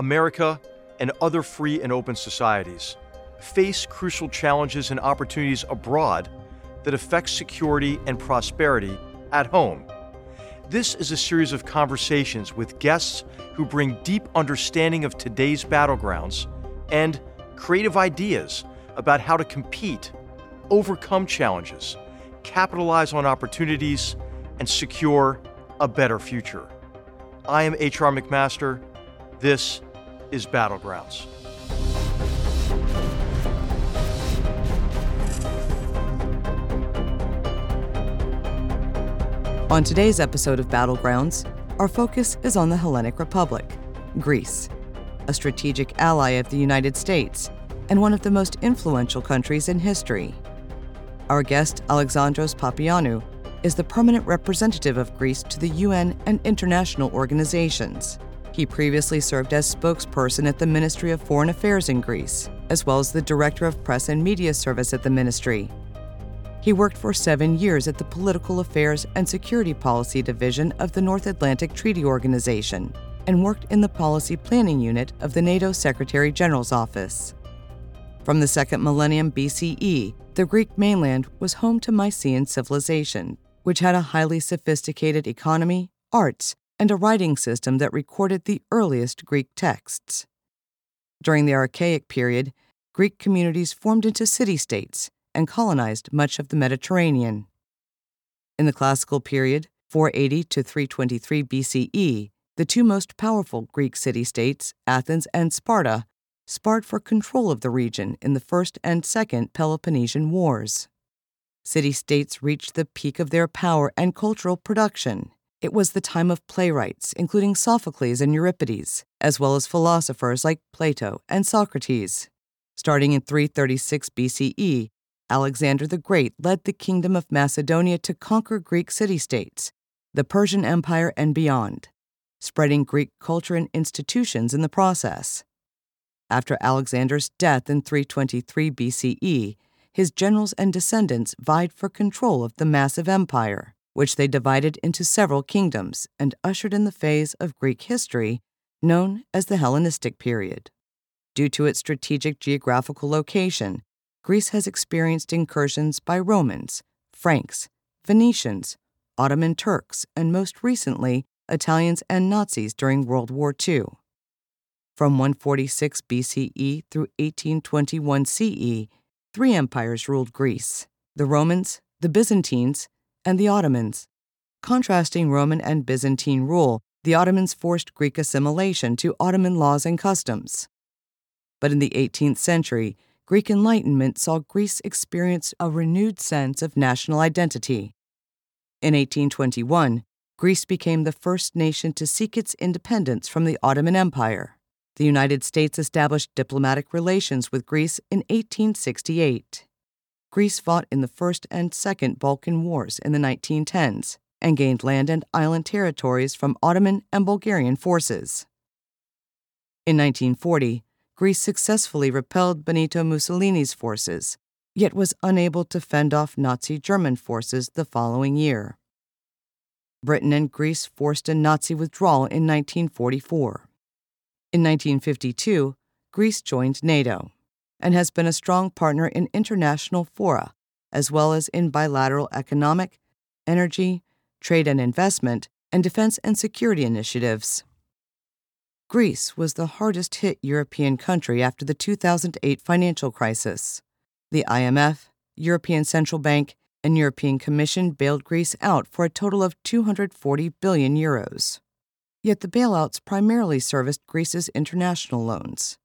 America and other free and open societies face crucial challenges and opportunities abroad that affect security and prosperity at home. This is a series of conversations with guests who bring deep understanding of today's battlegrounds and creative ideas about how to compete, overcome challenges, capitalize on opportunities, and secure a better future. I am H.R. McMaster. This is Battlegrounds. On today's episode of Battlegrounds, our focus is on the Hellenic Republic, Greece, a strategic ally of the United States and one of the most influential countries in history. Our guest, Alexandros Papaioannou, is the permanent representative of Greece to the UN and international organizations. He previously served as spokesperson at the Ministry of Foreign Affairs in Greece, as well as the Director of Press and Media Service at the ministry he worked for seven years at the Political Affairs and Security Policy Division of the North Atlantic Treaty Organization and worked in the Policy Planning Unit of the NATO Secretary General's Office. From the second millennium BCE, the Greek mainland was home to Mycenaean civilization, which had a highly sophisticated economy, arts, and a writing system that recorded the earliest Greek texts. During the Archaic period, Greek communities formed into city states and colonized much of the Mediterranean. In the classical period, 480 to 323 BCE, the two most powerful Greek city states, Athens and Sparta, sparred for control of the region in the First and Second Peloponnesian Wars. City states reached the peak of their power and cultural production. It was the time of playwrights, including Sophocles and Euripides, as well as philosophers like Plato and Socrates. Starting in 336 BCE, Alexander the Great led the Kingdom of Macedonia to conquer Greek city states, the Persian Empire, and beyond, spreading Greek culture and institutions in the process. After Alexander's death in 323 BCE, his generals and descendants vied for control of the massive empire, which they divided into several kingdoms and ushered in the phase of Greek history known as the Hellenistic period. Due to its strategic geographical location, Greece has experienced incursions by Romans, Franks, Venetians, Ottoman Turks, and most recently, Italians and Nazis during World War II. From 146 BCE through 1821 CE, three empires ruled Greece the Romans, the Byzantines, and the Ottomans. Contrasting Roman and Byzantine rule, the Ottomans forced Greek assimilation to Ottoman laws and customs. But in the 18th century, Greek Enlightenment saw Greece experience a renewed sense of national identity. In 1821, Greece became the first nation to seek its independence from the Ottoman Empire. The United States established diplomatic relations with Greece in 1868. Greece fought in the First and Second Balkan Wars in the 1910s and gained land and island territories from Ottoman and Bulgarian forces. In 1940, Greece successfully repelled Benito Mussolini's forces, yet was unable to fend off Nazi German forces the following year. Britain and Greece forced a Nazi withdrawal in 1944. In 1952, Greece joined NATO and has been a strong partner in international fora, as well as in bilateral economic, energy, trade and investment, and defense and security initiatives. Greece was the hardest hit European country after the 2008 financial crisis. The IMF, European Central Bank, and European Commission bailed Greece out for a total of 240 billion euros. Yet the bailouts primarily serviced Greece's international loans.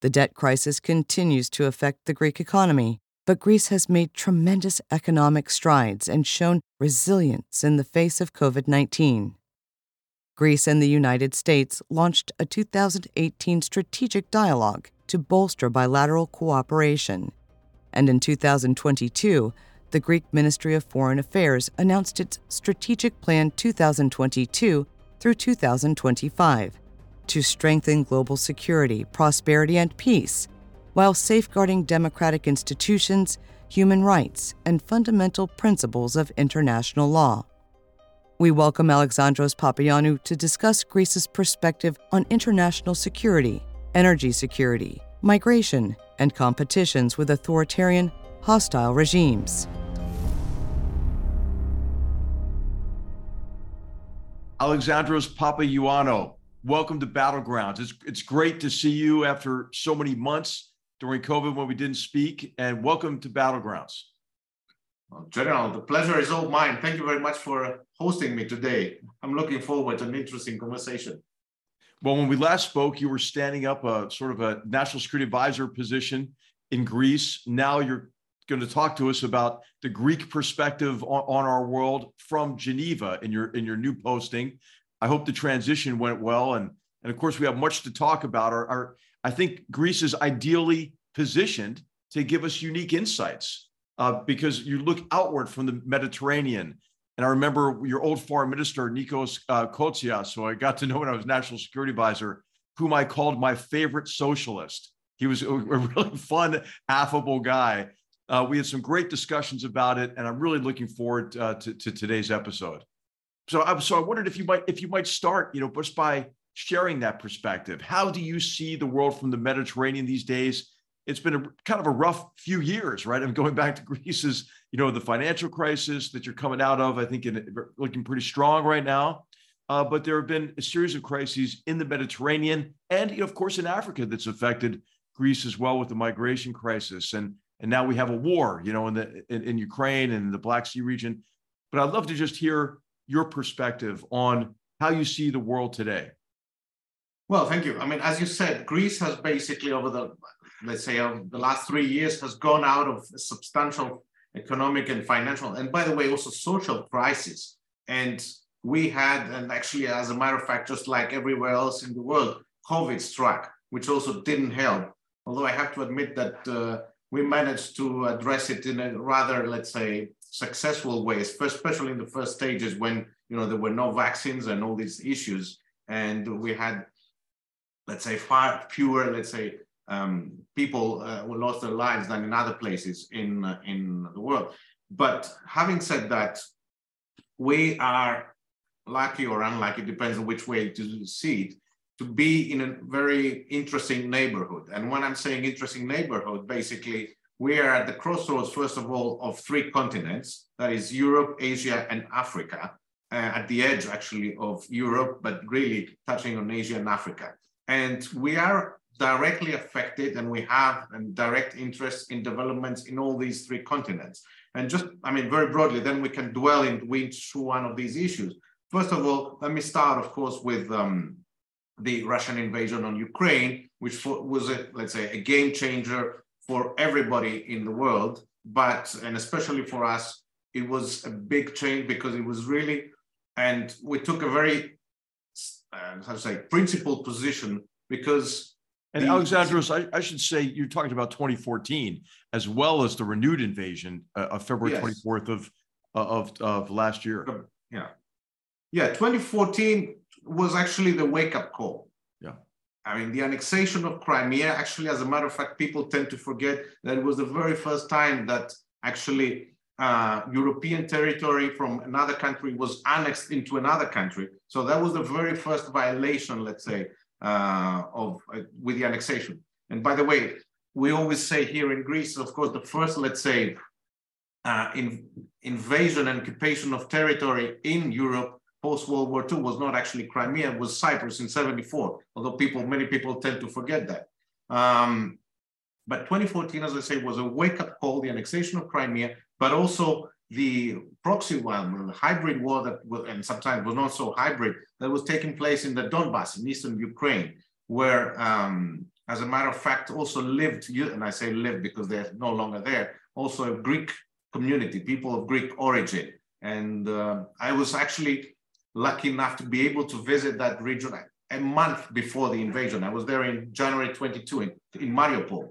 The debt crisis continues to affect the Greek economy, but Greece has made tremendous economic strides and shown resilience in the face of COVID 19. Greece and the United States launched a 2018 strategic dialogue to bolster bilateral cooperation. And in 2022, the Greek Ministry of Foreign Affairs announced its Strategic Plan 2022 through 2025 to strengthen global security, prosperity, and peace while safeguarding democratic institutions, human rights, and fundamental principles of international law. We welcome Alexandros Papaioannou to discuss Greece's perspective on international security, energy security, migration, and competitions with authoritarian, hostile regimes. Alexandros Papaioannou, welcome to Battlegrounds. It's, it's great to see you after so many months during COVID when we didn't speak, and welcome to Battlegrounds. Well, General, the pleasure is all mine. Thank you very much for hosting me today. I'm looking forward to an interesting conversation. Well, when we last spoke, you were standing up a sort of a national security advisor position in Greece. Now you're going to talk to us about the Greek perspective on, on our world from Geneva in your in your new posting. I hope the transition went well, and and of course we have much to talk about. Our, our I think Greece is ideally positioned to give us unique insights uh, because you look outward from the Mediterranean. And I remember your old foreign minister, Nikos uh, Kotzias, who I got to know when I was national security advisor, whom I called my favorite socialist. He was a, a really fun, affable guy. Uh, we had some great discussions about it, and I'm really looking forward uh, to, to, today's episode. So, I, so I wondered if you might if you might start, you know, just by sharing that perspective. How do you see the world from the Mediterranean these days? it's been a kind of a rough few years, right? I'm going back to Greece's, you know, the financial crisis that you're coming out of. I think in, looking pretty strong right now. Uh, but there have been a series of crises in the Mediterranean and, you know, of course, in Africa that's affected Greece as well with the migration crisis. And and now we have a war, you know, in the in, in Ukraine and the Black Sea region. But I'd love to just hear your perspective on how you see the world today. Well, thank you. I mean, as you said, Greece has basically over the let's say, of the last three years has gone out of a substantial economic and financial, and by the way, also social crisis. And we had, and actually, as a matter of fact, just like everywhere else in the world, COVID struck, which also didn't help. Although I have to admit that uh, we managed to address it in a rather, let's say, successful way, especially in the first stages when you know there were no vaccines and all these issues, and we had, let's say, far fewer, let's say, um, people uh, who lost their lives than in other places in, uh, in the world. But having said that, we are lucky or unlucky, depends on which way to see it, to be in a very interesting neighborhood. And when I'm saying interesting neighborhood, basically, we are at the crossroads, first of all, of three continents that is, Europe, Asia, and Africa. Uh, at the edge, actually, of Europe, but really touching on Asia and Africa. And we are directly affected and we have a direct interest in developments in all these three continents. And just, I mean, very broadly, then we can dwell in each one of these issues. First of all, let me start, of course, with um, the Russian invasion on Ukraine, which was, a, let's say, a game changer for everybody in the world. But, and especially for us, it was a big change because it was really, and we took a very, uh, how to say, principled position because and the, Alexandros, I, I, should say you're talking about 2014 as well as the renewed invasion uh, of February yes. 24th of, uh, of of last year. Yeah, yeah. 2014 was actually the wake up call. I mean, the annexation of Crimea. Actually, as a matter of fact, people tend to forget that it was the very first time that actually uh, European territory from another country was annexed into another country. So that was the very first violation, let's say, uh, of uh, with the annexation. And by the way, we always say here in Greece, of course, the first, let's say, uh, in, invasion and occupation of territory in Europe post World War II was not actually Crimea, it was Cyprus in 74, although people, many people tend to forget that. Um, but 2014, as I say, was a wake up call, the annexation of Crimea, but also the proxy war, the hybrid war that, was, and sometimes was not so hybrid, that was taking place in the Donbass in eastern Ukraine, where, um, as a matter of fact, also lived, and I say lived because they're no longer there, also a Greek community, people of Greek origin. And uh, I was actually lucky enough to be able to visit that region a month before the invasion. I was there in January 22 in, in Mariupol.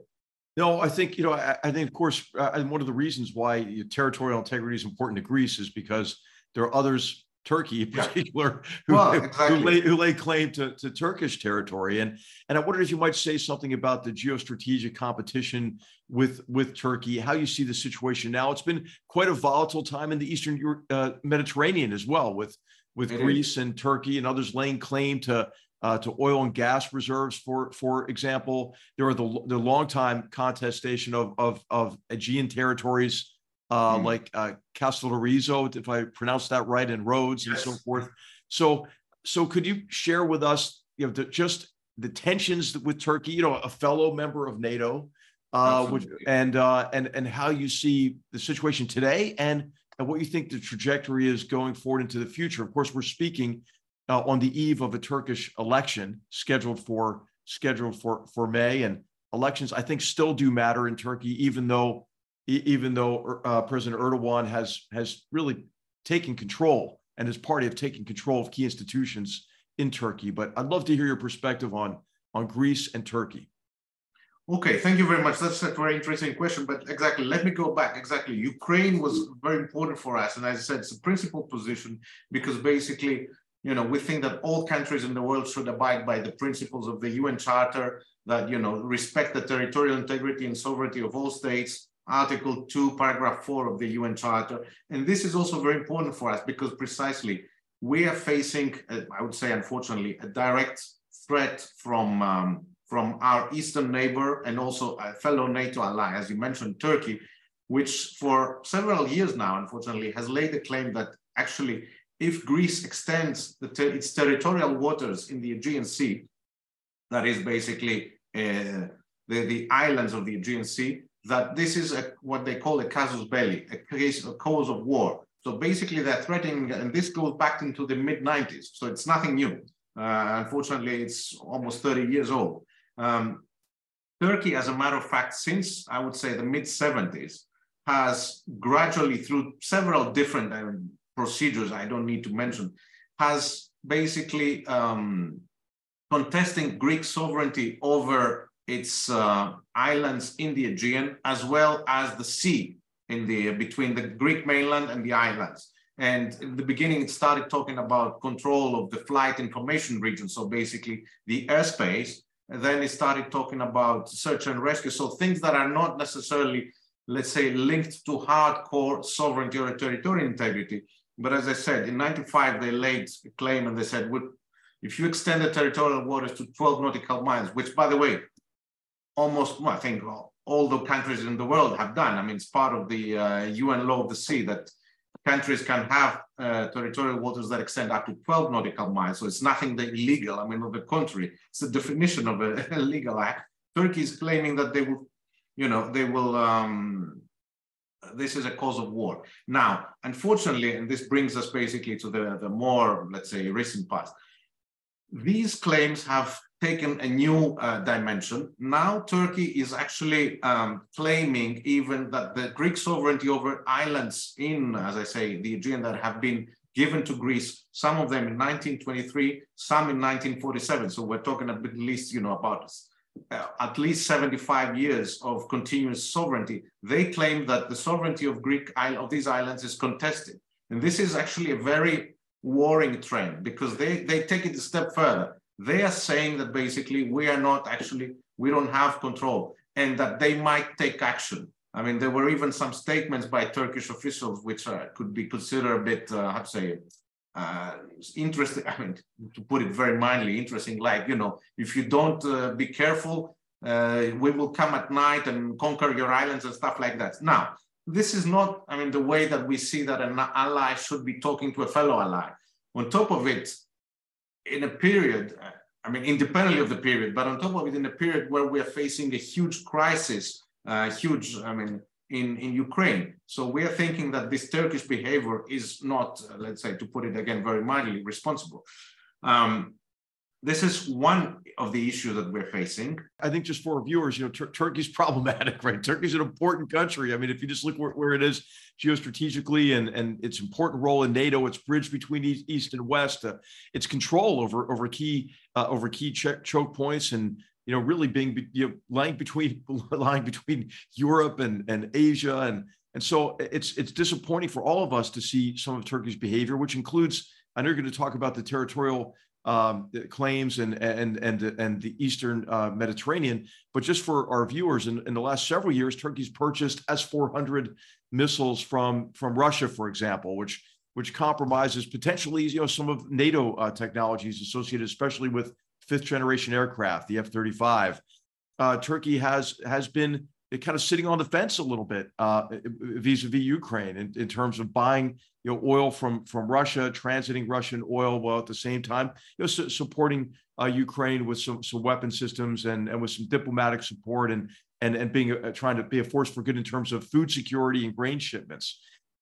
No, I think you know. I, I think, of course, uh, one of the reasons why territorial integrity is important to Greece is because there are others, Turkey in particular, yeah. who, well, exactly. who, lay, who lay claim to, to Turkish territory. And and I wondered if you might say something about the geostrategic competition with with Turkey, how you see the situation now. It's been quite a volatile time in the Eastern uh, Mediterranean as well, with with it Greece is. and Turkey and others laying claim to uh, to oil and gas reserves, for for example. There are the the longtime contestation of of, of Aegean territories uh, mm. like uh, Castellorizo, if I pronounce that right, and Rhodes yes. and so forth. So so could you share with us, you know, the, just the tensions with Turkey? You know, a fellow member of NATO, uh, which, and uh, and and how you see the situation today and and what you think the trajectory is going forward into the future. Of course, we're speaking uh, on the eve of a Turkish election scheduled for scheduled for for May, and elections I think still do matter in Turkey, even though even though uh, President Erdogan has has really taken control and his party have taken control of key institutions in Turkey. But I'd love to hear your perspective on on Greece and Turkey. Okay, thank you very much. That's a very interesting question. But exactly, let me go back. Exactly, Ukraine was very important for us, and as I said, it's a principal position because basically you know, we think that all countries in the world should abide by the principles of the UN Charter that, you know, respect the territorial integrity and sovereignty of all states, Article 2, Paragraph 4 of the UN Charter. And this is also very important for us because precisely we are facing, uh, I would say, unfortunately, a direct threat from, um, from our eastern neighbor and also a fellow NATO ally, as you mentioned, Turkey, which for several years now, unfortunately, has laid the claim that actually if Greece extends ter its territorial waters in the Aegean Sea, that is basically uh, the, the islands of the Aegean Sea, that this is a, what they call a casus belli, a case, a cause of war. So basically they're threatening, and this goes back into the mid 90s. So it's nothing new. Uh, unfortunately, it's almost 30 years old. Um, Turkey, as a matter of fact, since I would say the mid 70s, has gradually, through several different um, procedures I don't need to mention, has basically um, contesting Greek sovereignty over its uh, islands in the Aegean, as well as the sea in the between the Greek mainland and the islands. And in the beginning, it started talking about control of the flight information region, so basically the airspace. And then he started talking about search and rescue, so things that are not necessarily, let's say, linked to hardcore sovereignty or territorial integrity, but as I said, in 95, they laid a claim and they said, if you extend the territorial waters to 12 nautical miles, which by the way, almost, well, I think all the countries in the world have done. I mean, it's part of the uh, UN law of the sea that countries can have uh, territorial waters that extend up to 12 nautical miles. So it's nothing that illegal. I mean, on the contrary, it's the definition of a legal act. Turkey is claiming that they will, you know, they will um, this is a cause of war. Now, unfortunately, and this brings us basically to the, the more, let's say, recent past, these claims have taken a new uh, dimension. Now, Turkey is actually um, claiming even that the Greek sovereignty over islands in, as I say, the Aegean that have been given to Greece, some of them in 1923, some in 1947. So we're talking at least, you know, about uh, at least 75 years of continuous sovereignty, they claim that the sovereignty of Greek of these islands is contested. And this is actually a very worrying trend because they, they take it a step further. They are saying that basically we are not actually, we don't have control and that they might take action. I mean, there were even some statements by Turkish officials which uh, could be considered a bit, uh, how say, uh, interesting. I mean, to put it very mildly, interesting. Like you know, if you don't uh, be careful, uh, we will come at night and conquer your islands and stuff like that. Now, this is not. I mean, the way that we see that an ally should be talking to a fellow ally. On top of it, in a period. I mean, independently of the period, but on top of it, in a period where we are facing a huge crisis, uh, huge, I mean, in, in Ukraine. So we are thinking that this Turkish behavior is not, uh, let's say, to put it again very mildly, responsible. Um, this is one of the issues that we're facing. I think just for viewers, you know, Tur- Turkey's problematic, right? Turkey's an important country. I mean, if you just look where, where it is geostrategically and, and its important role in NATO, its bridge between East, East and West, uh, its control over over key uh, over key ch- choke points and you know, really being you know, lying between lying between Europe and, and Asia. And, and so it's it's disappointing for all of us to see some of Turkey's behavior, which includes, I know you're going to talk about the territorial um, claims and and and and the Eastern uh, Mediterranean. But just for our viewers, in, in the last several years, Turkey's purchased S-400 missiles from from Russia, for example, which which compromises potentially you know some of NATO uh, technologies associated, especially with fifth generation aircraft, the F 35. Uh, Turkey has has been kind of sitting on the fence a little bit uh, vis-a-vis Ukraine in, in, terms of buying you know oil from from Russia, transiting Russian oil, while at the same time you know su- supporting uh, Ukraine with some some weapon systems and and with some diplomatic support and and and being a, trying to be a force for good in terms of food security and grain shipments.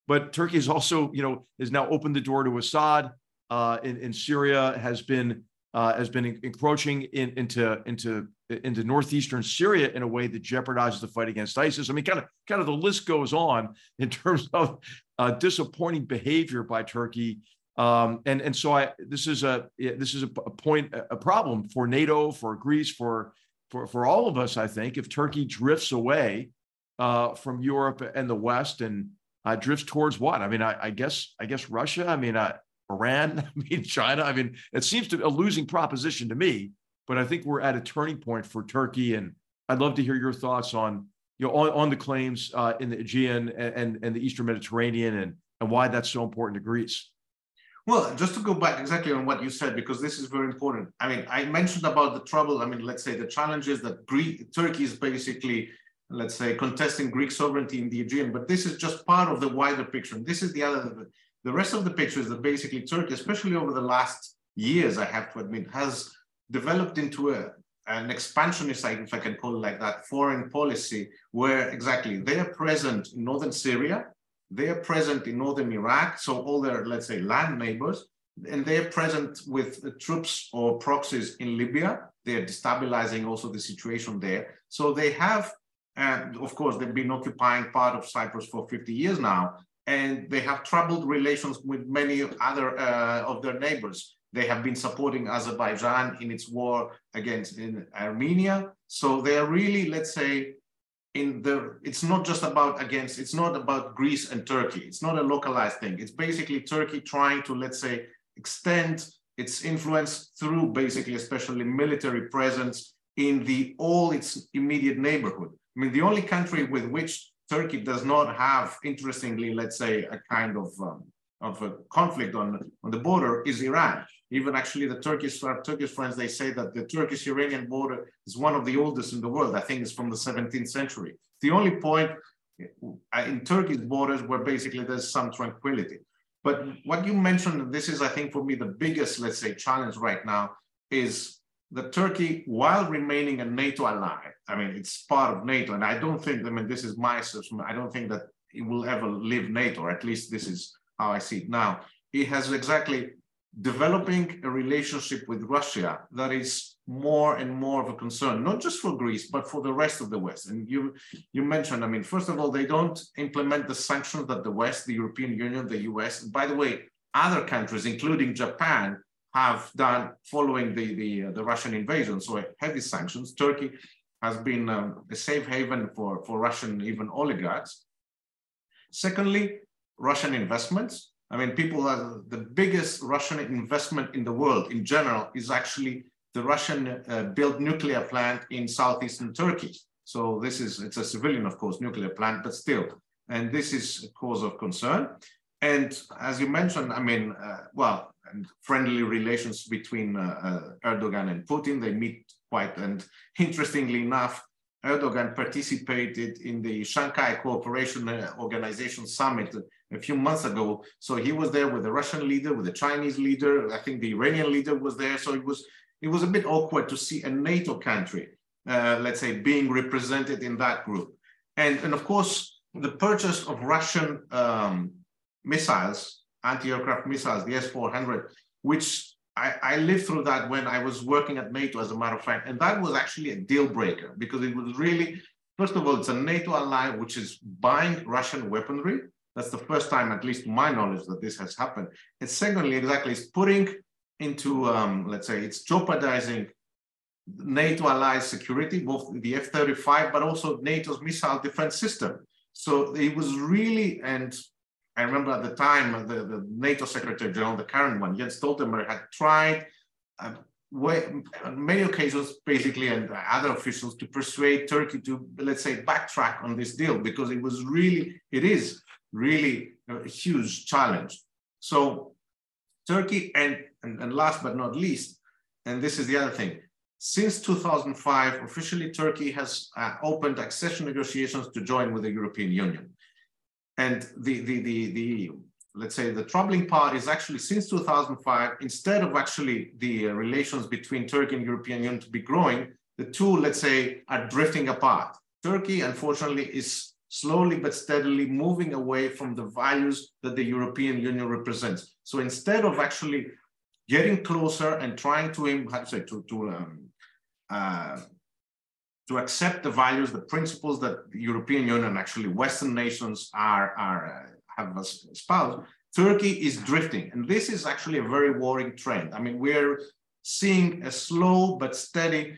But Turkey has also, you know, has now opened the door to Assad uh, in, in Syria, has been uh, has been encroaching in, into into into northeastern Syria in a way that jeopardizes the fight against ISIS. I mean, kind of kind of the list goes on in terms of uh, disappointing behavior by Turkey. Um, and and so I this is a this is a, point a problem for NATO, for Greece, for for for all of us. I think if Turkey drifts away uh, from Europe and the West and uh, drifts towards what? I mean, I, I, guess I guess Russia. I mean, uh, Iran. I mean, China. I mean, it seems to be a losing proposition to me. But I think we're at a turning point for Turkey, and I'd love to hear your thoughts on you know on, on the claims uh, in the Aegean and, and, and the Eastern Mediterranean, and and why that's so important to Greece. Well, just to go back exactly on what you said, because this is very important. I mean, I mentioned about the trouble. I mean, let's say the challenges that Greece, Turkey is basically let's say, contesting Greek sovereignty in the Aegean, but this is just part of the wider picture. And this is the other, the rest of the picture is that basically Turkey, especially over the last years, I have to admit, has developed into a, an expansionist, if I can call it like that, foreign policy, where exactly they are present in northern Syria, they are present in northern Iraq, so all their, let's say, land neighbors, and they are present with troops or proxies in Libya. They are destabilizing also the situation there. So they have and of course, they've been occupying part of Cyprus for 50 years now, and they have troubled relations with many other uh, of their neighbors. They have been supporting Azerbaijan in its war against in Armenia. So they are really, let's say, in the, it's not just about against, it's not about Greece and Turkey. It's not a localized thing. It's basically Turkey trying to, let's say, extend its influence through basically, especially military presence in the all its immediate neighborhood. I mean, the only country with which Turkey does not have, interestingly, let's say, a kind of um, of a conflict on, on the border is Iran. Even actually, the Turkish Turkish friends they say that the Turkish-Iranian border is one of the oldest in the world. I think it's from the 17th century. The only point uh, in Turkey's borders where basically there's some tranquility. But what you mentioned, this is, I think, for me, the biggest, let's say, challenge right now is that Turkey, while remaining a NATO ally, I mean, it's part of NATO, and I don't think, I mean, this is my assessment, I don't think that it will ever leave NATO, or at least this is how I see it now. It has exactly developing a relationship with Russia that is more and more of a concern, not just for Greece, but for the rest of the West. And you, you mentioned, I mean, first of all, they don't implement the sanctions that the West, the European Union, the US, by the way, other countries, including Japan, have done following the, the, uh, the Russian invasion. So heavy sanctions. Turkey has been um, a safe haven for, for Russian even oligarchs. Secondly, Russian investments. I mean, people are the biggest Russian investment in the world in general is actually the Russian uh, built nuclear plant in southeastern Turkey. So this is, it's a civilian, of course, nuclear plant, but still. And this is a cause of concern. And as you mentioned, I mean, uh, well, and friendly relations between uh, uh, Erdogan and Putin. They meet quite, and interestingly enough, Erdogan participated in the Shanghai Cooperation uh, Organization Summit a few months ago. So he was there with the Russian leader, with the Chinese leader. I think the Iranian leader was there. So it was it was a bit awkward to see a NATO country, uh, let's say, being represented in that group. And, and of course, the purchase of Russian um, missiles anti-aircraft missiles, the S-400, which I, I, lived through that when I was working at NATO, as a matter of fact, and that was actually a deal breaker because it was really, first of all, it's a NATO ally which is buying Russian weaponry. That's the first time, at least to my knowledge, that this has happened. And secondly, exactly, it's putting into, um, let's say, it's jeopardizing NATO allies' security, both the F-35, but also NATO's missile defense system. So it was really, and I remember at the time, the, the NATO Secretary General, the current one, Jens Stoltenberg, had tried uh, way, on many occasions, basically, and other officials to persuade Turkey to, let's say, backtrack on this deal because it was really, it is really a huge challenge. So Turkey and, and, and last but not least, and this is the other thing, since 2005, officially Turkey has uh, opened accession negotiations to join with the European Union. And the, the, the, the, let's say the troubling part is actually since 2005, instead of actually the uh, relations between Turkey and European Union to be growing, the two, let's say, are drifting apart. Turkey, unfortunately, is slowly but steadily moving away from the values that the European Union represents. So instead of actually getting closer and trying to, how to say, to, to, um, uh, to accept the values, the principles that the European Union, actually Western nations are, are uh, have espoused, Turkey is drifting. And this is actually a very worrying trend. I mean, we're seeing a slow but steady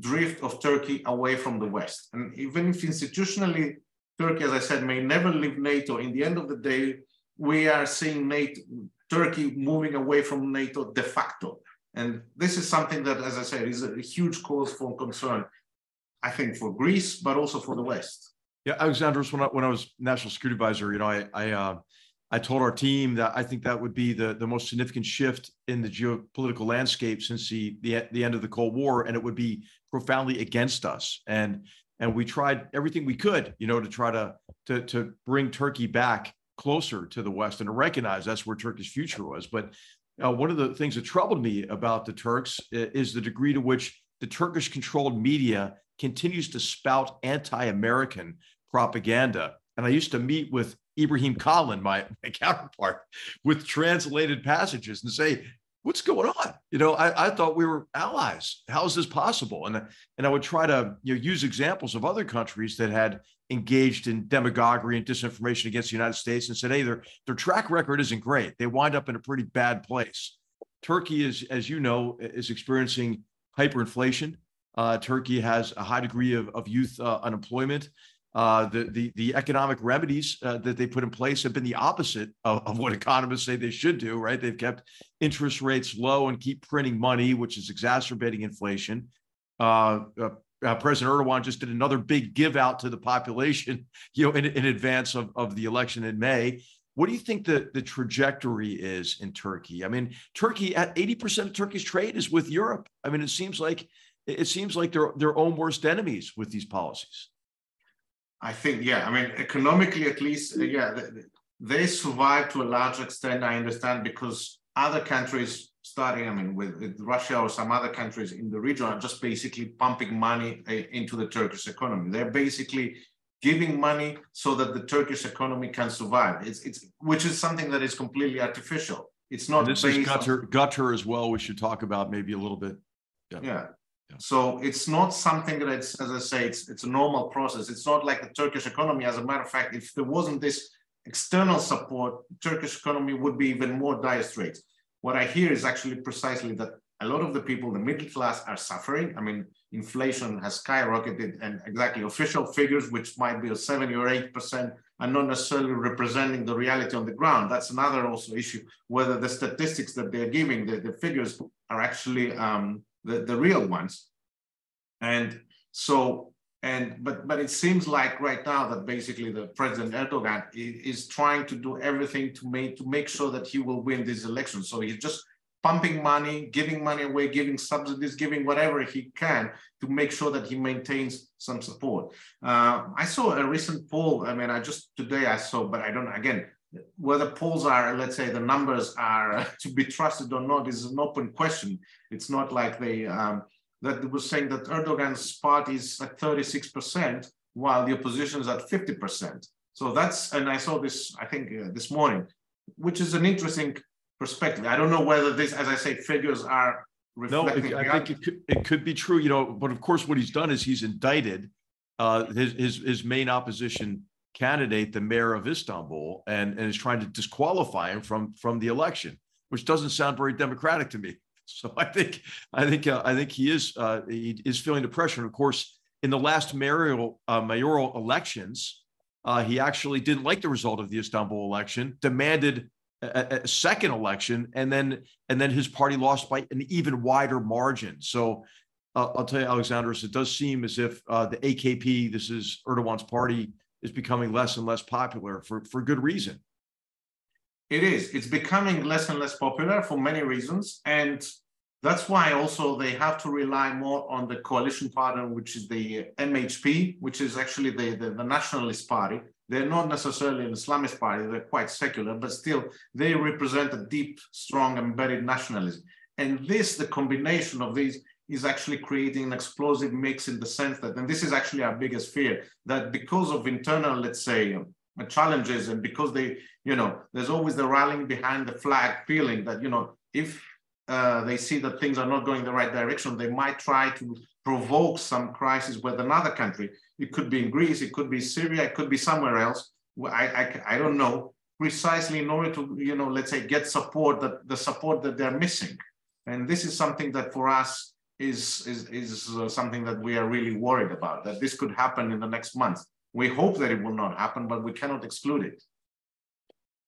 drift of Turkey away from the West. And even if institutionally Turkey, as I said, may never leave NATO. In the end of the day, we are seeing NATO, Turkey moving away from NATO de facto. And this is something that, as I said, is a huge cause for concern, I think, for Greece, but also for the West. Yeah, Alexandros, when I, when I was national security advisor, you know, I I, uh, I told our team that I think that would be the, the most significant shift in the geopolitical landscape since the, the the end of the Cold War, and it would be profoundly against us. And and we tried everything we could, you know, to try to to to bring Turkey back closer to the West and to recognize that's where Turkey's future was. But uh, one of the things that troubled me about the Turks is the degree to which the Turkish-controlled media continues to spout anti-American propaganda. And I used to meet with Ibrahim Kalin, my, my counterpart, with translated passages and say, what's going on? You know, I, I thought we were allies. How is this possible? And, and I would try to you know, use examples of other countries that had engaged in demagoguery and disinformation against the United States and said, hey, their, their track record isn't great. They wind up in a pretty bad place. Turkey is, as you know, is experiencing hyperinflation. Uh, Turkey has a high degree of, of youth uh, unemployment. Uh, the, the, the economic remedies uh, that they put in place have been the opposite of, of, what economists say they should do, right? They've kept interest rates low and keep printing money, which is exacerbating inflation. Uh, uh, President Erdogan just did another big give out to the population, you know, in, in advance of, of the election in May. What do you think the, the trajectory is in Turkey? I mean, Turkey at 80% of Turkey's trade is with Europe. I mean, it seems like it seems like they're their own worst enemies with these policies. I think, yeah, I mean, economically at least, uh, yeah, they, survive to a large extent, I understand, because other countries starting, I mean, with, with, Russia or some other countries in the region are just basically pumping money uh, into the Turkish economy. They're basically giving money so that the Turkish economy can survive. It's, it's which is something that is completely artificial. It's not. And this is Qatar, Qatar as well. We should talk about maybe a little bit. Yeah. yeah. So it's not something that it's, as I say, it's, it's a normal process. It's not like the Turkish economy. As a matter of fact, if there wasn't this external support, Turkish economy would be even more dire straits. What I hear is actually precisely that a lot of the people, the middle class, are suffering. I mean, inflation has skyrocketed, and exactly official figures, which might be a 70 or 8 percent, are not necessarily representing the reality on the ground. That's another also issue, whether the statistics that they're giving, the, the figures are actually um, the, the real ones. And so, and but but it seems like right now that basically the President Erdogan is, is trying to do everything to make to make sure that he will win these elections. So he's just pumping money, giving money away, giving subsidies, giving whatever he can to make sure that he maintains some support. Uh, I saw a recent poll. I mean, I just today I saw, but I don't. Again, whether polls are, let's say, the numbers are to be trusted or not is an open question. It's not like they um, that was saying that Erdogan's party is at 36%, while the opposition is at 50%. So that's, and I saw this, I think, uh, this morning, which is an interesting perspective. I don't know whether this, as I say, figures are reflecting. No, I think it could, it could be true, you know, but of course, what he's done is he's indicted uh, his, his, his main opposition candidate, the mayor of Istanbul, and, and is trying to disqualify him from from the election, which doesn't sound very democratic to me. So I think I think uh, I think he is uh, he is feeling the pressure. And of course, in the last mayoral uh, mayoral elections, uh, he actually didn't like the result of the Istanbul election, demanded a, a, second election, and then and then his party lost by an even wider margin. So. Uh, I'll tell you, Alexandros, it does seem as if uh, the AKP, this is Erdogan's party, is becoming less and less popular for, for good reason. It is. It's becoming less and less popular for many reasons. And that's why also they have to rely more on the coalition partner, which is the MHP, which is actually the, the, the, nationalist party. They're not necessarily an Islamist party, they're quite secular, but still they represent a deep, strong, embedded nationalism. And this, the combination of these, is actually creating an explosive mix in the sense that, and this is actually our biggest fear, that because of internal, let's say, challenges and because they, you know, there's always the rallying behind the flag feeling that, you know, if uh, they see that things are not going the right direction, they might try to provoke some crisis with another country. It could be in Greece, it could be Syria, it could be somewhere else. I, I, I don't know, precisely in order to, you know, let's say get support, that the support that they're missing. And this is something that for us is, is, is uh, something that we are really worried about, that this could happen in the next month. We hope that it will not happen, but we cannot exclude it.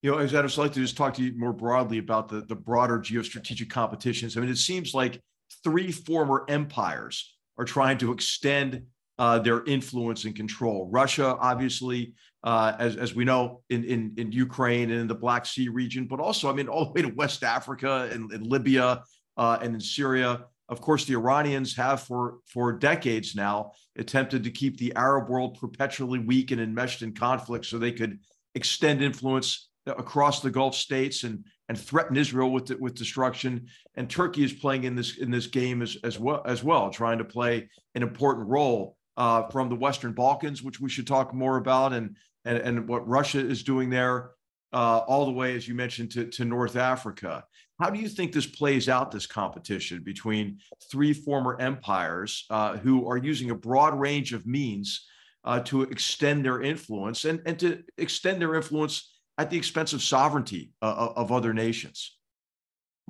You know, I'd just like to just talk to you more broadly about the, the broader geostrategic competitions. I mean, it seems like three former empires are trying to extend uh, their influence and control. Russia, obviously, uh, as, as we know, in, in, in Ukraine and in the Black Sea region, but also, I mean, all the way to West Africa and, and Libya uh, and in Syria. Of course, the Iranians have for, for decades now attempted to keep the Arab world perpetually weak and enmeshed in conflict so they could extend influence across the Gulf states and and threaten Israel with with destruction. And Turkey is playing in this in this game as as well as well, trying to play an important role uh, from the Western Balkans, which we should talk more about, and and and what Russia is doing there, uh, all the way as you mentioned to to North Africa. How do you think this plays out? This competition between three former empires uh, who are using a broad range of means uh, to extend their influence and and to extend their influence at the expense of sovereignty uh, of other nations?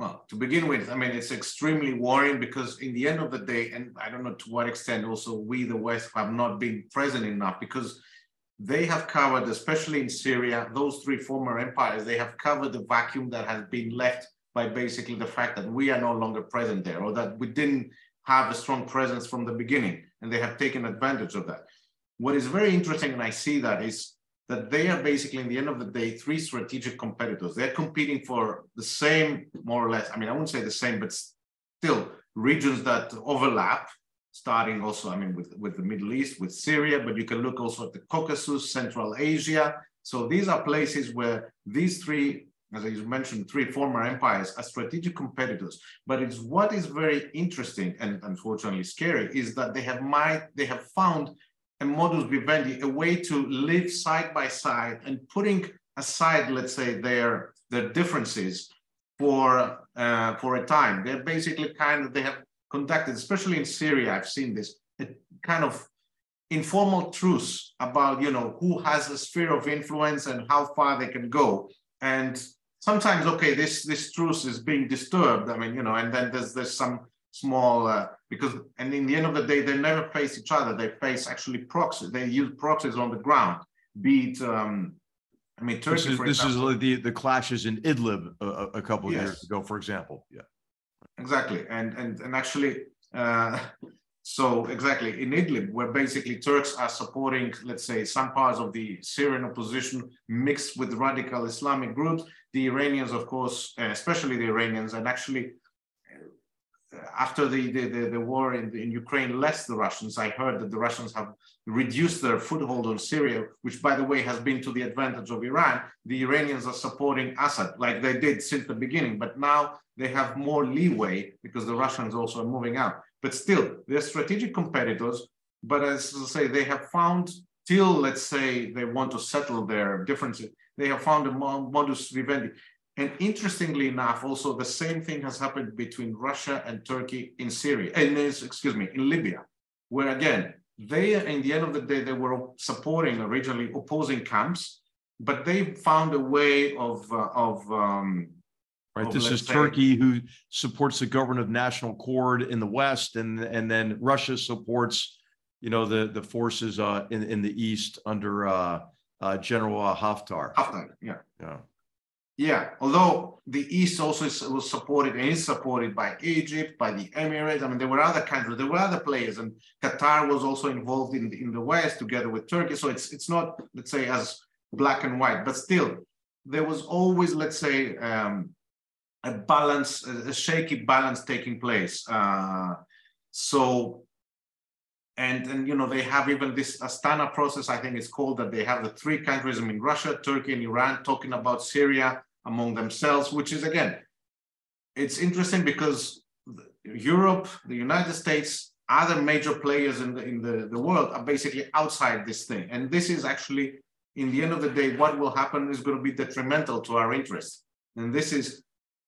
Well, to begin with, I mean, it's extremely worrying because, in the end of the day, and I don't know to what extent also we, the West, have not been present enough because they have covered, especially in Syria, those three former empires, they have covered the vacuum that has been left by basically the fact that we are no longer present there or that we didn't have a strong presence from the beginning and they have taken advantage of that. What is very interesting, and I see that, is that they are basically, in the end of the day, three strategic competitors. They're competing for the same, more or less, I mean, I wouldn't say the same, but still regions that overlap, starting also, I mean, with, with the Middle East, with Syria, but you can look also at the Caucasus, Central Asia. So these are places where these three, as I mentioned, three former empires are strategic competitors. But it's what is very interesting and unfortunately scary is that they have might they have found a modus vivendi, a way to live side by side and putting aside, let's say, their their differences for uh, for a time. They're basically kind of they have conducted, especially in Syria, I've seen this a kind of informal truce about you know who has a sphere of influence and how far they can go. And sometimes, okay, this this truce is being disturbed. I mean, you know, and then there's there's some small uh, because and in the end of the day they never face each other they face actually proxies they use proxies on the ground be it um, I mean Turkey this is, this example, is the the clashes in Idlib a, a couple yes. years ago for example yeah exactly. And and and actually uh, so exactly in Idlib where basically Turks are supporting let's say some parts of the Syrian opposition mixed with radical Islamic groups the Iranians of course especially the Iranians and actually after the, the, the, the, war in, in Ukraine left the Russians, I heard that the Russians have reduced their foothold on Syria, which, by the way, has been to the advantage of Iran. The Iranians are supporting Assad like they did since the beginning, but now they have more leeway because the Russians also are moving out. But still, they're strategic competitors. But as I say, they have found, till let's say they want to settle their differences, they have found a modus vivendi. And interestingly enough, also the same thing has happened between Russia and Turkey in Syria, and excuse me, in Libya, where again, they, in the end of the day, they were supporting originally opposing camps, but they found a way of, uh, of um, Right. This is say, Turkey who supports the government of national accord in the West, and and then Russia supports, you know, the the forces uh, in in the East under uh, uh, General Haftar. Haftar, yeah, yeah. Yeah, although the East also was supported and is supported by Egypt, by the Emirates. I mean, there were other countries, there were other players, and Qatar was also involved in the, in the West together with Turkey. So it's it's not let's say as black and white, but still, there was always, let's say, um, a balance, a, shaky balance taking place. Uh, so, and and you know they have even this Astana process. I think it's called that they have the three countries. I mean, Russia, Turkey, and Iran talking about Syria among themselves, which is again, it's interesting because Europe, the United States, other major players in the in the, the world are basically outside this thing, and this is actually in the end of the day, what will happen is going to be detrimental to our interests. And this is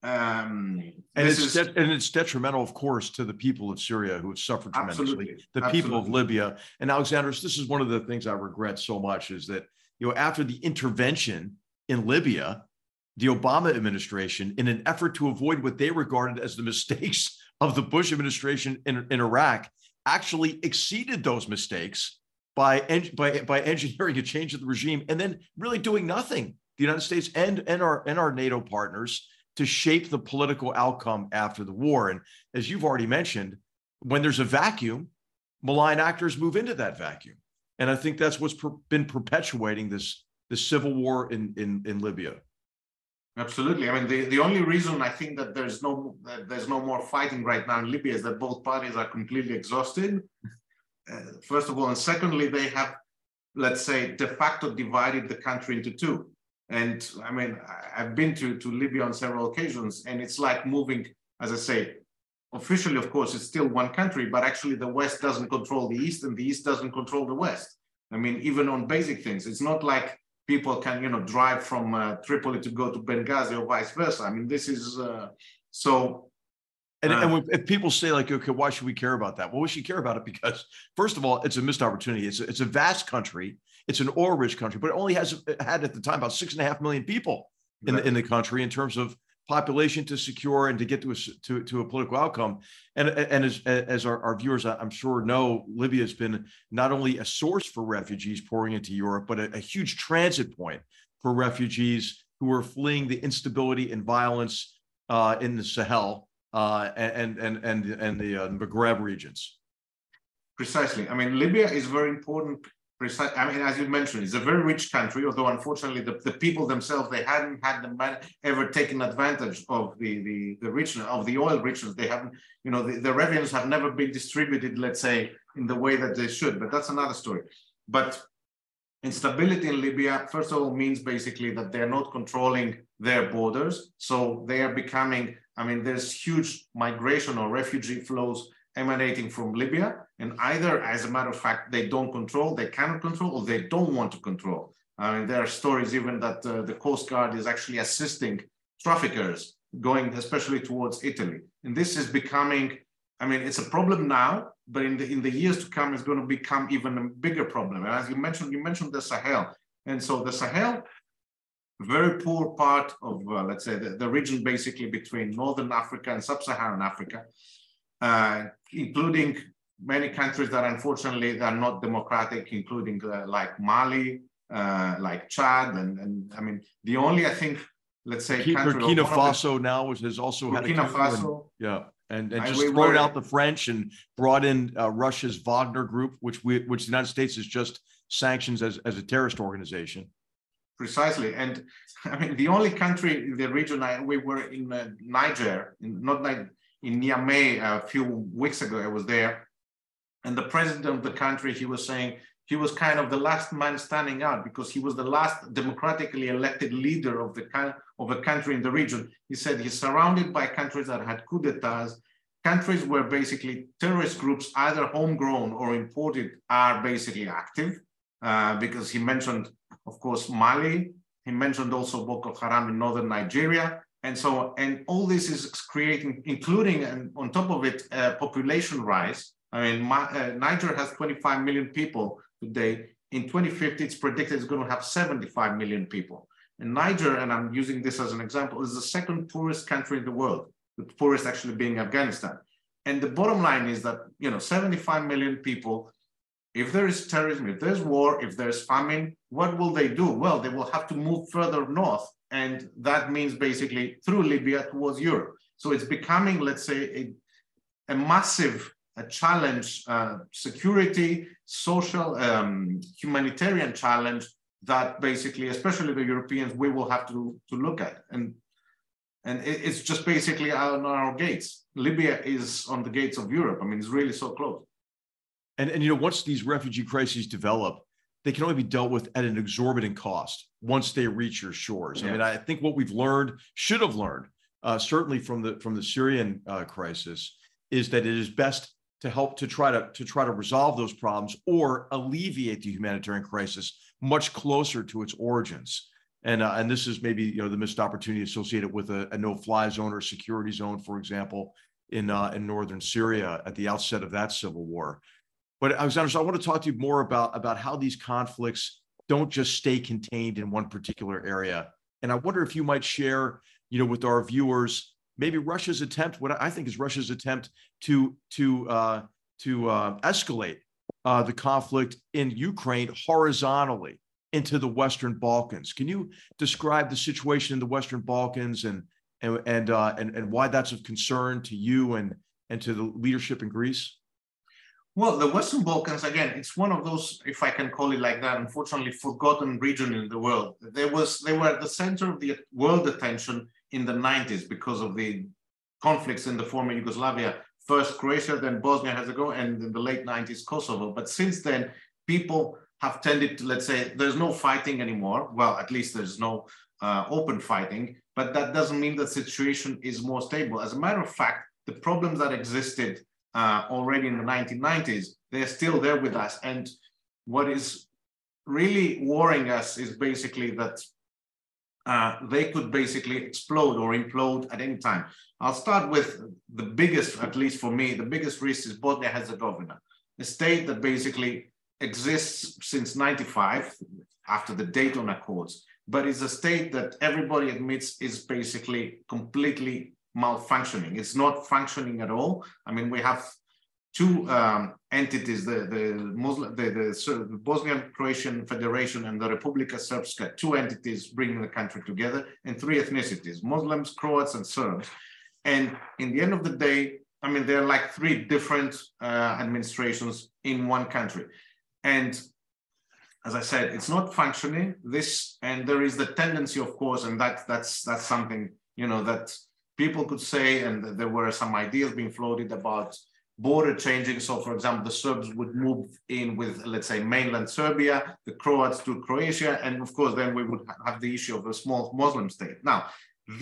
um, and it's is, de- and it's detrimental, of course, to the people of Syria who have suffered tremendously. Absolutely, the absolutely. people of Libya and Alexandros. This is one of the things I regret so much is that you know after the intervention in Libya, the Obama administration, in an effort to avoid what they regarded as the mistakes of the Bush administration in, in Iraq, actually exceeded those mistakes by, by, by engineering a change of the regime and then really doing nothing, the United States and, and, our, and our NATO partners, to shape the political outcome after the war. And as you've already mentioned, when there's a vacuum, malign actors move into that vacuum. And I think that's what's per- been perpetuating this, this civil war in, in, in Libya. Absolutely. I mean, the, the only reason I think that there's no that there's no more fighting right now in Libya is that both parties are completely exhausted uh, first of all, and secondly, they have, let's say, de facto divided the country into two. And I mean, I've been to, to Libya on several occasions, and it's like moving, as I say, officially, of course, it's still one country, but actually the West doesn't control the East and the East doesn't control the West. I mean, even on basic things, it's not like people can, you know, drive from uh, Tripoli to go to Benghazi or vice versa. I mean, this is uh, so and, uh, and if people say like, okay, why should we care about that? Well, we should care about it because first of all, it's a missed opportunity. It's a, it's a vast country. It's an oil-rich country, but it only has had at the time about six and a half million people in right. the in the country in terms of population to secure and to get to a to, to a political outcome. And and as as our, our viewers, I'm sure know, Libya has been not only a source for refugees pouring into Europe, but a, a huge transit point for refugees who are fleeing the instability and violence uh, in the Sahel uh, and and and and the uh, Maghreb regions. Precisely. I mean, Libya is very important. Precise. I mean, as you mentioned, it's a very rich country. Although unfortunately, the, the people themselves they hadn't had the man ever taken advantage of the the the richness of the oil richness. They haven't, you know, the, the revenues have never been distributed, let's say, in the way that they should. But that's another story. But instability in Libya, first of all, means basically that they're not controlling their borders. So they are becoming I mean, there's huge migration or refugee flows emanating from Libya. And either, as a matter of fact, they don't control, they cannot control, or they don't want to control. I mean, there are stories even that uh, the Coast Guard is actually assisting traffickers going, especially towards Italy. And this is becoming, I mean, it's a problem now, but in the in the years to come, it's going to become even a bigger problem. And as you mentioned, you mentioned the Sahel. And so the Sahel very poor part of, uh, let's say, the, the, region basically between Northern Africa and Sub-Saharan Africa, including many countries that unfortunately are not democratic, including uh, like Mali, uh, like Chad, and, and I mean, the only, I think, let's say, Burkina Faso the, now has also Burkina had a Faso. And, yeah. And, and just thrown out the French and brought in uh, Russia's Wagner group, which we, which the United States has just sanctions as, as a terrorist organization. Precisely. And I mean, the only country in the region, I, we were in uh, Niger, in, not like in Niamey a few weeks ago, I was there. And the president of the country, he was saying he was kind of the last man standing out because he was the last democratically elected leader of the of a country in the region. He said he's surrounded by countries that had coup d'etats, countries where basically terrorist groups, either homegrown or imported, are basically active. Uh, because he mentioned of course, Mali. He mentioned also Boko Haram in northern Nigeria. And so, and all this is creating, including and on top of it, uh, population rise. I mean, my, uh, Niger has 25 million people today. In 2050, it's predicted it's going to have 75 million people. And Niger, and I'm using this as an example, is the second poorest country in the world, the poorest actually being Afghanistan. And the bottom line is that, you know, 75 million people if there is terrorism, if there's war, if there's famine, what will they do? Well, they will have to move further north. And that means basically through Libya towards Europe. So it's becoming, let's say, a, a massive a challenge, uh, security, social, um, humanitarian challenge that basically, especially the Europeans, we will have to, to look at. And, and it, it's just basically on our gates. Libya is on the gates of Europe. I mean, it's really so close. And, and you know, once these refugee crises develop, they can only be dealt with at an exorbitant cost once they reach your shores. Yeah. I mean, I think what we've learned, should have learned, uh, certainly from the from the Syrian uh, crisis, is that it is best to help to try to to try to resolve those problems or alleviate the humanitarian crisis much closer to its origins. And uh, and this is maybe you know the missed opportunity associated with a, a no-fly zone or security zone, for example, in uh, in northern Syria at the outset of that civil war. But Alexandros I want to talk to you more about about how these conflicts don't just stay contained in one particular area. And I wonder if you might share, you know, with our viewers maybe Russia's attempt, what I think is Russia's attempt to to uh, to uh, escalate uh, the conflict in Ukraine horizontally into the Western Balkans. Can you describe the situation in the Western Balkans and and and uh, and, and why that's of concern to you and and to the leadership in Greece? Well, the Western Balkans, again, it's one of those, if I can call it like that, unfortunately forgotten region in the world. There was, they were at the center of the world attention in the 90s because of the conflicts in the former Yugoslavia, first Croatia, then Bosnia Herzegovina, and in the late 90s, Kosovo. But since then, people have tended to, let's say, there's no fighting anymore. Well, at least there's no uh, open fighting, but that doesn't mean the situation is more stable. As a matter of fact, the problems that existed uh, already in the 1990s, they're still there with us. And what is really worrying us is basically that uh, they could basically explode or implode at any time. I'll start with the biggest, at least for me, the biggest risk is Bosnia Herzegovina, a state that basically exists since 95 after the Dayton Accords, but is a state that everybody admits is basically completely malfunctioning. It's not functioning at all. I mean, we have two um, entities, the, the, Muslim, the, the, Bosnian Croatian Federation and the Republika Srpska, two entities bringing the country together, and three ethnicities, Muslims, Croats, and Serbs. And in the end of the day, I mean, they're like three different uh, administrations in one country. And as I said, it's not functioning. This and there is the tendency, of course, and that that's that's something you know that people could say, and there were some ideas being floated about border changing. So, for example, the Serbs would move in with, let's say, mainland Serbia, the Croats to Croatia, and of course, then we would have the issue of a small Muslim state. Now,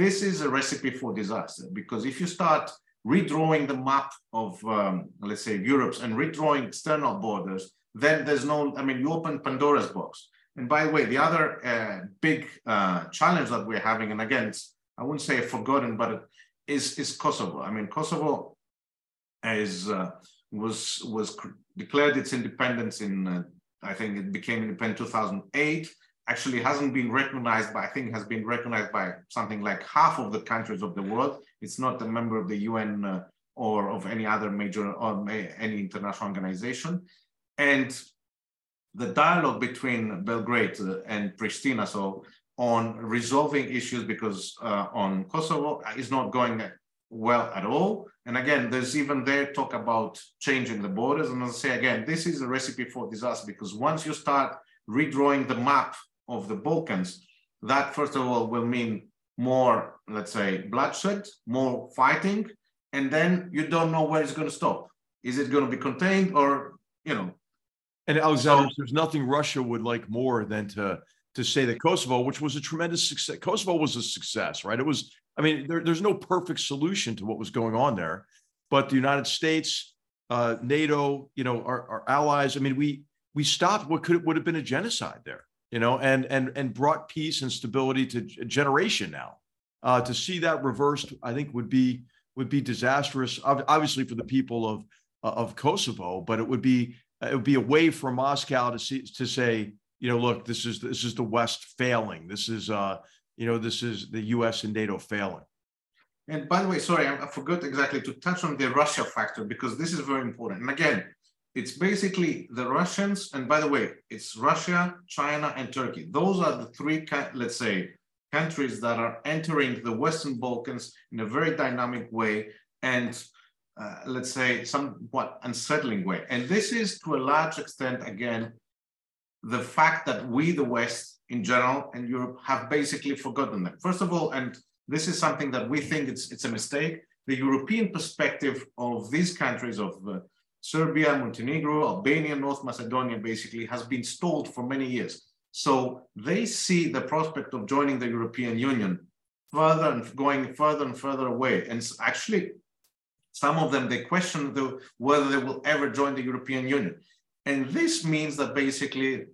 this is a recipe for disaster because if you start redrawing the map of, um, let's say, Europe's and redrawing external borders, then there's no, I mean, you open Pandora's box. And by the way, the other uh, big uh, challenge that we're having, and again, I wouldn't say forgotten, but is is Kosovo. I mean, Kosovo is uh, was was declared its independence in uh, I think it became independent 2008. Actually, hasn't been recognized by I think has been recognized by something like half of the countries of the world. It's not a member of the UN uh, or of any other major or any international organization, and the dialogue between Belgrade and Pristina, so on resolving issues because uh, on Kosovo is not going well at all. And again, there's even there talk about changing the borders. And as I say again, this is a recipe for disaster because once you start redrawing the map of the Balkans, that first of all will mean more, let's say, bloodshed, more fighting, and then you don't know where it's going to stop. Is it going to be contained or, you know? And Alexandros, there's nothing Russia would like more than to to say that Kosovo, which was a tremendous success, Kosovo was a success, right? It was I mean, there, there's no perfect solution to what was going on there, but the United States, uh, NATO, you know, our, our allies. I mean, we we stopped what could would have been a genocide there, you know, and and and brought peace and stability to a generation now. Uh, to see that reversed, I think would be would be disastrous, obviously for the people of of Kosovo, but it would be it would be a way for Moscow to see to say, you know, look, this is this is the West failing. This is uh, you know, this is the US and NATO failing. And by the way, sorry, I forgot exactly to touch on the Russia factor because this is very important. And again, it's basically the Russians, and by the way, it's Russia, China, and Turkey. Those are the three, let's say, countries that are entering the Western Balkans in a very dynamic way and uh, let's say somewhat unsettling way. And this is to a large extent, again, the fact that we, the West in general, and Europe have basically forgotten them. First of all, and this is something that we think it's, it's a mistake, the European perspective of these countries of uh, Serbia, Montenegro, Albania, North Macedonia basically has been stalled for many years. So they see the prospect of joining the European Union further and going further and further away. And actually, some of them, they question the, whether they will ever join the European Union. And this means that basically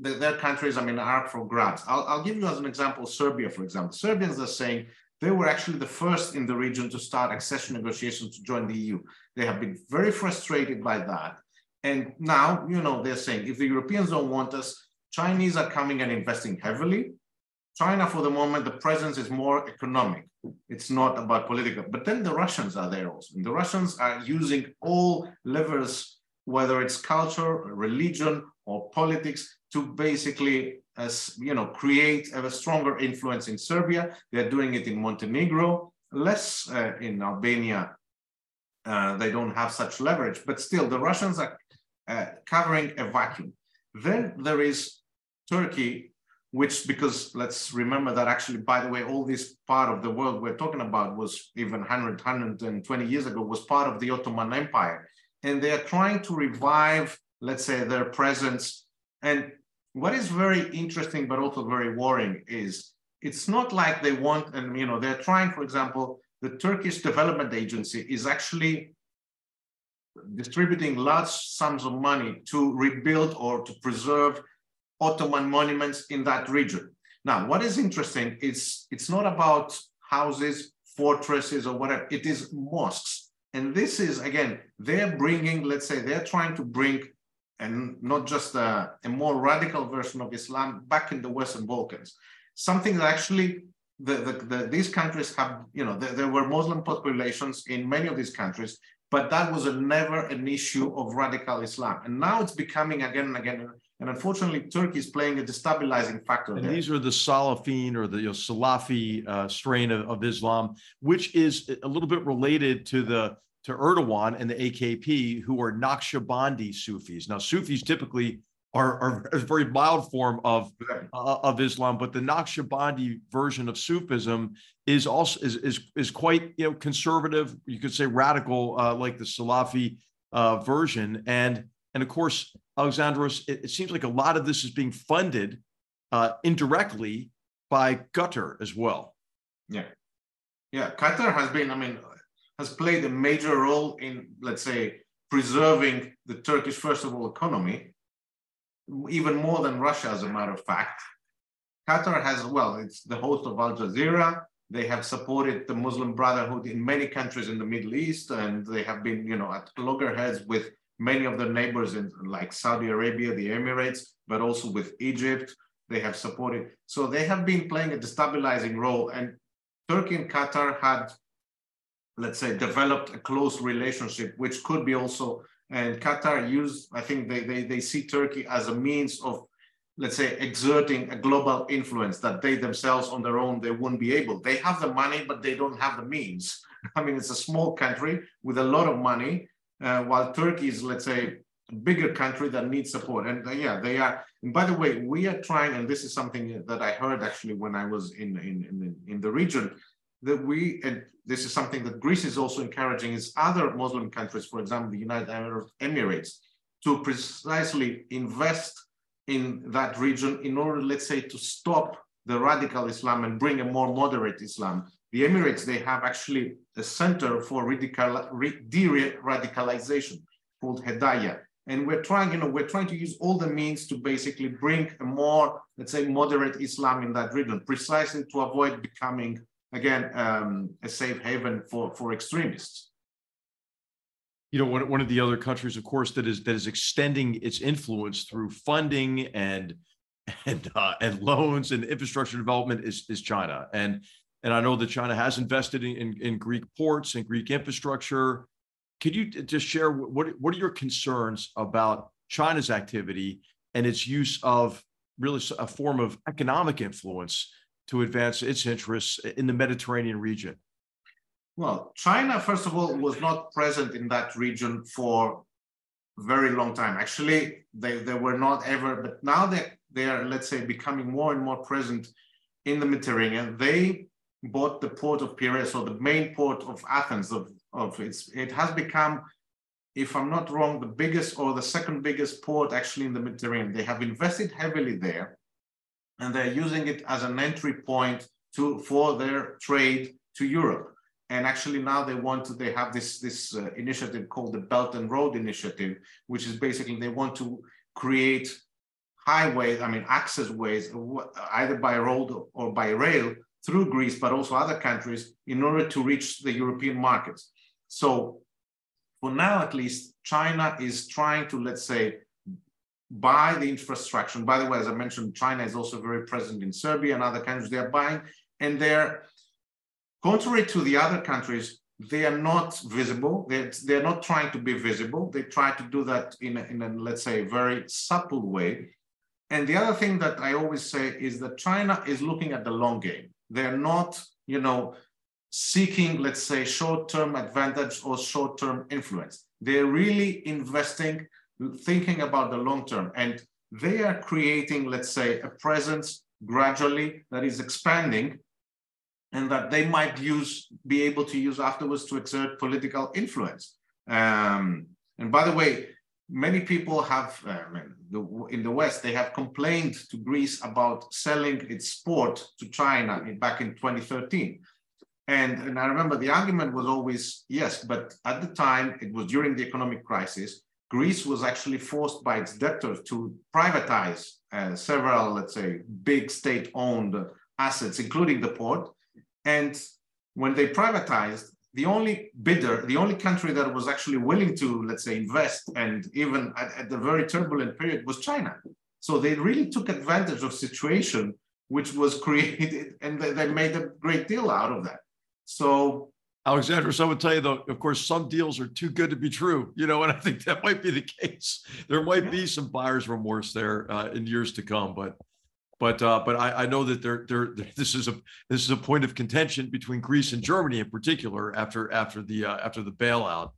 the, their countries, I mean, are for grabs. I'll, I'll give you as an example, Serbia, for example. Serbians are saying they were actually the first in the region to start accession negotiations to join the EU. They have been very frustrated by that. And now, you know, they're saying if the Europeans don't want us, Chinese are coming and investing heavily. China, for the moment, the presence is more economic. It's not about political. But then the Russians are there also. And the Russians are using all levers, whether it's culture, religion, or politics, to basically as you know create a stronger influence in Serbia. They're doing it in Montenegro, less uh, in Albania. Uh, they don't have such leverage, but still the Russians are uh, covering a vacuum. Then there is Turkey, which because let's remember that actually, by the way, all this part of the world we're talking about was even 100, 120 years ago was part of the Ottoman Empire. And they are trying to revive, let's say, their presence. And what is very interesting, but also very worrying is it's not like they want, and you know, they're trying, for example, the Turkish Development Agency is actually distributing large sums of money to rebuild or to preserve Ottoman monuments in that region. Now, what is interesting is it's not about houses, fortresses, or whatever. It is mosques. And this is, again, they're bringing, let's say, they're trying to bring and not just a, a, more radical version of Islam back in the Western Balkans. Something that actually the, the, the, these countries have, you know, there, there were Muslim populations in many of these countries, but that was a, never an issue of radical Islam. And now it's becoming again and again. And unfortunately, Turkey is playing a destabilizing factor. And there. these are the Salafin or the you know, Salafi uh, strain of, of Islam, which is a little bit related to the to Erdogan and the AKP, who are Naqshbandi Sufis. Now, Sufis typically are, are a very mild form of uh, of Islam, but the Naqshbandi version of Sufism is also is is, is quite you know conservative. You could say radical, uh, like the Salafi uh, version, and and of course, Alexandros. It, it, seems like a lot of this is being funded uh, indirectly by Qatar as well. Yeah, yeah. Qatar has been. I mean, has played a major role in, let's say, preserving the Turkish, first of all, economy, even more than Russia, as a matter of fact. Qatar has, well, it's the host of Al Jazeera. They have supported the Muslim Brotherhood in many countries in the Middle East, and they have been, you know, at loggerheads with many of their neighbors in like Saudi Arabia, the Emirates, but also with Egypt. They have supported. So they have been playing a destabilizing role. And Turkey and Qatar had let's say, developed a close relationship, which could be also, and Qatar used, I think they, they, they see Turkey as a means of, let's say, exerting a global influence that they themselves on their own, they wouldn't be able. They have the money, but they don't have the means. I mean, it's a small country with a lot of money, uh, while Turkey is, let's say, a bigger country that needs support. And uh, yeah, they are. And by the way, we are trying, and this is something that I heard actually when I was in, in, in, in the region, that we, and this is something that Greece is also encouraging, is other Muslim countries, for example, the United Arab Emirates, to precisely invest in that region in order, let's say, to stop the radical Islam and bring a more moderate Islam. The Emirates, they have actually a center for de-radicalization called Hedayah. And we're trying, you know, we're trying to use all the means to basically bring a more, let's say, moderate Islam in that region, precisely to avoid becoming again um, a safe haven for for extremists. You know, one, one of the other countries, of course, that is that is extending its influence through funding and and uh, and loans and infrastructure development is is China. And and I know that China has invested in, in, in Greek ports and Greek infrastructure. Could you just share what what are your concerns about China's activity and its use of really a form of economic influence to advance its interests in the Mediterranean region? Well, China, first of all, was not present in that region for a very long time. Actually, they, they were not ever, but now they, they are, let's say, becoming more and more present in the Mediterranean. They bought the port of Piraeus, or the main port of Athens, of, of its, it has become, if I'm not wrong, the biggest or the second biggest port actually in the Mediterranean. They have invested heavily there, and they're using it as an entry point to for their trade to Europe. And actually now they want to, they have this, this uh, initiative called the Belt and Road Initiative, which is basically they want to create highways, I mean, access ways, either by road or by rail through Greece, but also other countries in order to reach the European markets. So for now, at least, China is trying to, let's say, buy the infrastructure. And by the way, as I mentioned, China is also very present in Serbia and other countries. They're buying, and they're contrary to the other countries, they are not visible. They're, they're not trying to be visible. They try to do that in a, in a, let's say, very subtle way. And the other thing that I always say is that China is looking at the long game. They're not, you know, seeking, let's say, short-term advantage or short-term influence. They're really investing, thinking about the long term. And they are creating, let's say, a presence gradually that is expanding and that they might use, be able to use afterwards to exert political influence. Um, and by the way, many people have, uh, in the West, they have complained to Greece about selling its sport to China back in 2013. And, and I remember the argument was always yes, but at the time, it was during the economic crisis, Greece was actually forced by its debtors to privatize uh, several, let's say, big state owned assets, including the port. And when they privatized, the only bidder, the only country that was actually willing to, let's say, invest and even at, at the very turbulent period was China. So they really took advantage of situation which was created and they, they made a great deal out of that. So Alexandros I would tell you though, of course, some deals are too good to be true, you know, and I think that might be the case. There might be some buyer's remorse there uh, in years to come, but but uh, but I, I know that there there this is a this is a point of contention between Greece and Germany in particular after after the uh, after the bailout.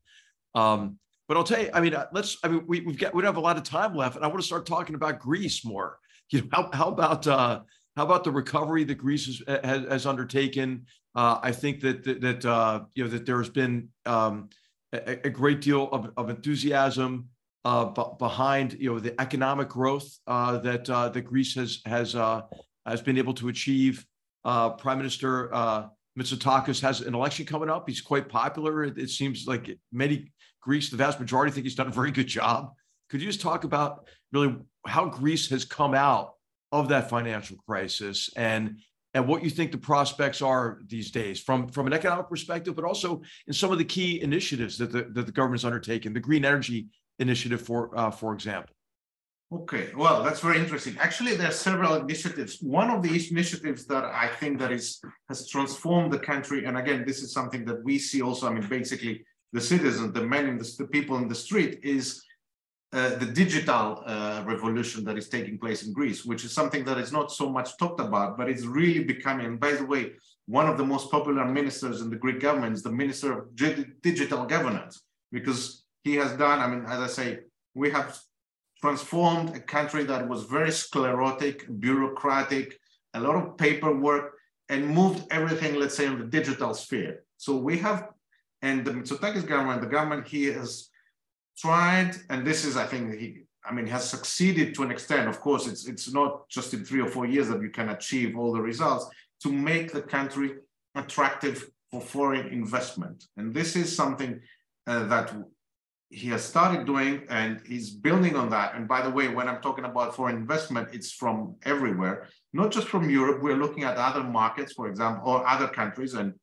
Um, but I'll tell you, I mean, uh, let's. I mean, we we've got we don't have a lot of time left, and I want to start talking about Greece more. You know, how how about uh, how about the recovery that Greece has has, has undertaken? Uh, I think that that, that uh, you know that there has been um, a, a, great deal of, of enthusiasm uh, b- behind you know the economic growth uh, that uh, that Greece has has uh, has been able to achieve. Prime Minister Mitsotakis has an election coming up. He's quite popular. It, it, seems like many Greeks, the vast majority, think he's done a very good job. Could you just talk about really how Greece has come out of that financial crisis and and what you think the prospects are these days from, from an economic perspective, but also in some of the key initiatives that the, that the government's undertaken, the green energy initiative, for uh, for example? Okay, well, that's very interesting. Actually, there are several initiatives. One of the initiatives that I think that is has transformed the country, and again, this is something that we see also. I mean, basically, the citizens, the men in the, the people in the street, is uh, the digital uh, revolution that is taking place in Greece, which is something that is not so much talked about, but it's really becoming. And by the way, one of the most popular ministers in the Greek government is the minister of digital governance, because he has done. I mean, as I say, we have transformed a country that was very sclerotic, bureaucratic, a lot of paperwork, and moved everything, let's say, in the digital sphere. So we have, and the Mitsotakis government, the government, he has tried, and this is, I think, he, I mean, has succeeded to an extent. Of course, it's it's not just in three or four years that you can achieve all the results to make the country attractive for foreign investment. And this is something uh, that he has started doing and he's building on that. And by the way, when I'm talking about foreign investment, it's from everywhere, not just from Europe. We're looking at other markets, for example, or other countries. And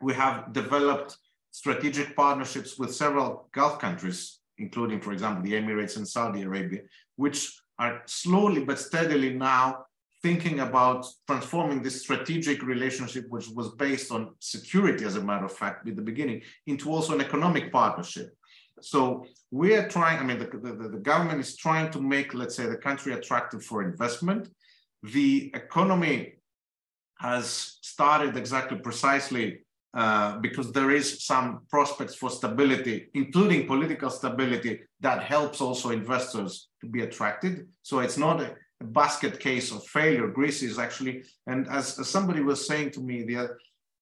we have developed strategic partnerships with several Gulf countries, including, for example, the Emirates and Saudi Arabia, which are slowly but steadily now thinking about transforming this strategic relationship, which was based on security, as a matter of fact, at the beginning, into also an economic partnership. So we are trying, I mean, the, the, the government is trying to make, let's say, the country attractive for investment. The economy has started exactly precisely uh, because there is some prospects for stability, including political stability, that helps also investors to be attracted. So it's not a, a basket case of failure. Greece is actually, and as, as somebody was saying to me, the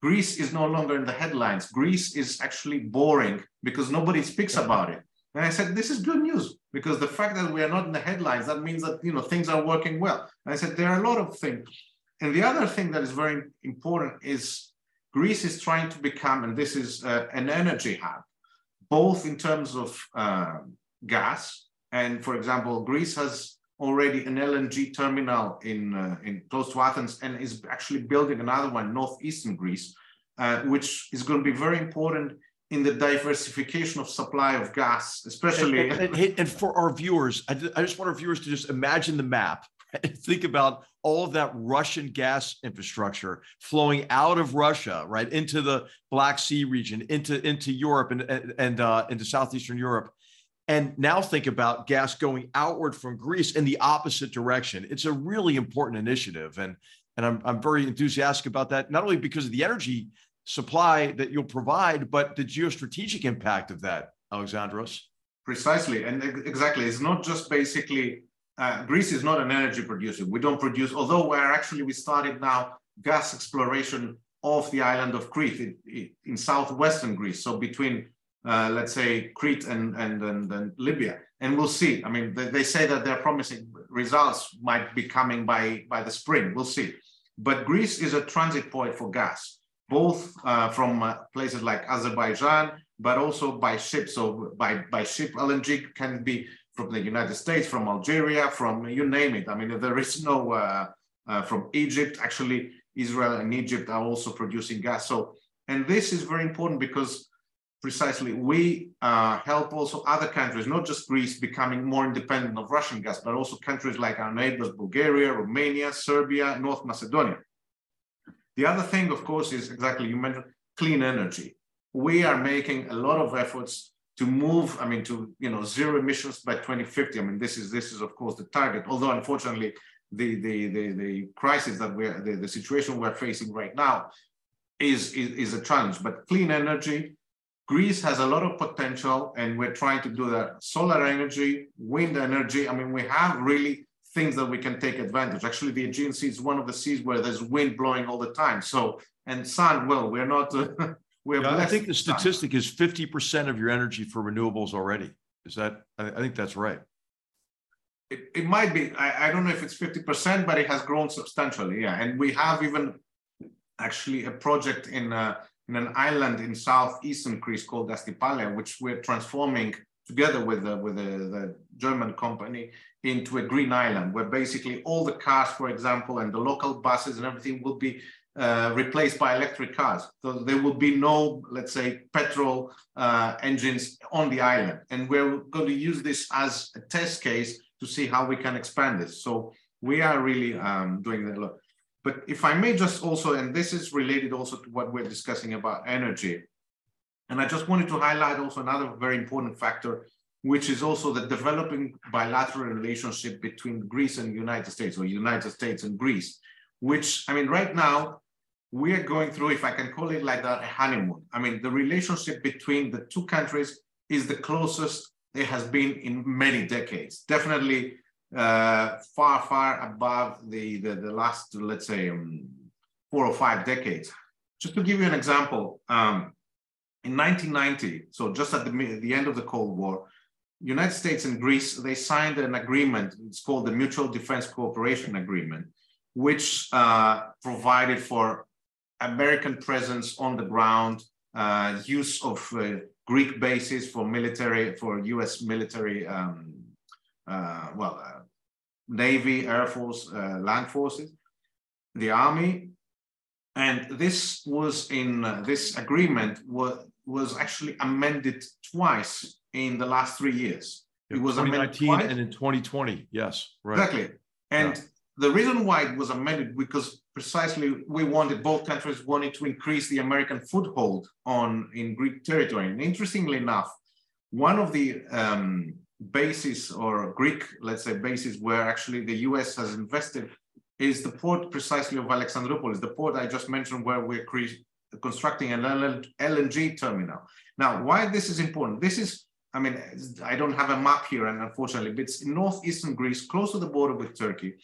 Greece is no longer in the headlines. Greece is actually boring because nobody speaks about it. And I said, this is good news because the fact that we are not in the headlines, that means that you know things are working well. And I said, there are a lot of things. And the other thing that is very important is Greece is trying to become, and this is uh, an energy hub, both in terms of uh, gas, and for example, Greece has already an LNG terminal in, uh, in close to Athens and is actually building another one northeastern Greece, uh, which is going to be very important in the diversification of supply of gas, especially. And, and, and for our viewers, I, I just want our viewers to just imagine the map think about all of that Russian gas infrastructure flowing out of Russia, right, into the Black Sea region, into into Europe and and uh, into southeastern Europe, and now think about gas going outward from Greece in the opposite direction. It's a really important initiative, and and I'm I'm very enthusiastic about that. Not only because of the energy supply that you'll provide, but the geostrategic impact of that, Alexandros. Precisely, and exactly, it's not just basically uh, Greece is not an energy producer. We don't produce, although we're actually, we started now gas exploration of the island of Crete in, in southwestern Greece. So between, uh, let's say, Crete and, and, and, and, Libya. And we'll see. I mean, they, they, say that they're promising results might be coming by, by the spring. We'll see. But Greece is a transit point for gas, both uh, from uh, places like Azerbaijan, but also by ship. So by, by ship, LNG can be from the United States, from Algeria, from you name it. I mean, there is no, uh, uh, from Egypt, actually, Israel and Egypt are also producing gas. So, and this is very important because precisely we uh, help also other countries, not just Greece, becoming more independent of Russian gas, but also countries like our neighbors, Bulgaria, Romania, Serbia, North Macedonia. The other thing, of course, is exactly you mentioned clean energy. We are making a lot of efforts to move, I mean, to you know zero emissions by 2050. I mean, this is this is of course the target. Although unfortunately, the the the, the crisis that we're the, the situation we're facing right now is, is is a challenge. But clean energy, Greece has a lot of potential, and we're trying to do that. Solar energy, wind energy. I mean, we have really things that we can take advantage. Actually, the Aegean Sea is one of the seas where there's wind blowing all the time. So and sun. Well, we're not. Yeah, I think the statistic is 50% of your energy for renewables already. Is that, I think that's right. It, it might be, I, I don't know if it's 50%, but it has grown substantially. Yeah. And we have even actually a project in, uh, in an island in southeastern Greece called Astypalaia, which we're transforming together with, the, with the, the German company into a green island where basically all the cars, for example, and the local buses and everything will be uh, replaced by electric cars. So there will be no, let's say, petrol uh, engines on the island. And we're going to use this as a test case to see how we can expand this. So we are really um, doing that. A lot. But if I may just also, and this is related also to what we're discussing about energy. And I just wanted to highlight also another very important factor, which is also the developing bilateral relationship between Greece and United States or United States and Greece which I mean, right now we are going through, if I can call it like that, a honeymoon. I mean, the relationship between the two countries is the closest it has been in many decades. Definitely uh, far, far above the, the, the last, let's say, um, four or five decades. Just to give you an example, um, in 1990, so just at the, the end of the Cold War, United States and Greece, they signed an agreement. It's called the Mutual Defense Cooperation Agreement, which uh, provided for American presence on the ground, uh, use of uh, Greek bases for military, for US military, um, uh, well, uh, Navy, Air Force, uh, land forces, the Army. And this was in this agreement was, was actually amended twice in the last three years. It was 2019 and in 2020. Yes, right. Exactly. And yeah the reason why it was amended because precisely we wanted both countries wanted to increase the American foothold on in Greek territory. And interestingly enough, one of the um, bases or Greek, let's say, bases where actually the U.S. has invested is the port precisely of Alexandroupolis, the port I just mentioned where we're constructing an LNG terminal. Now, why this is important? This is, I mean, I don't have a map here, and unfortunately, but it's in northeastern Greece, close to the border with Turkey,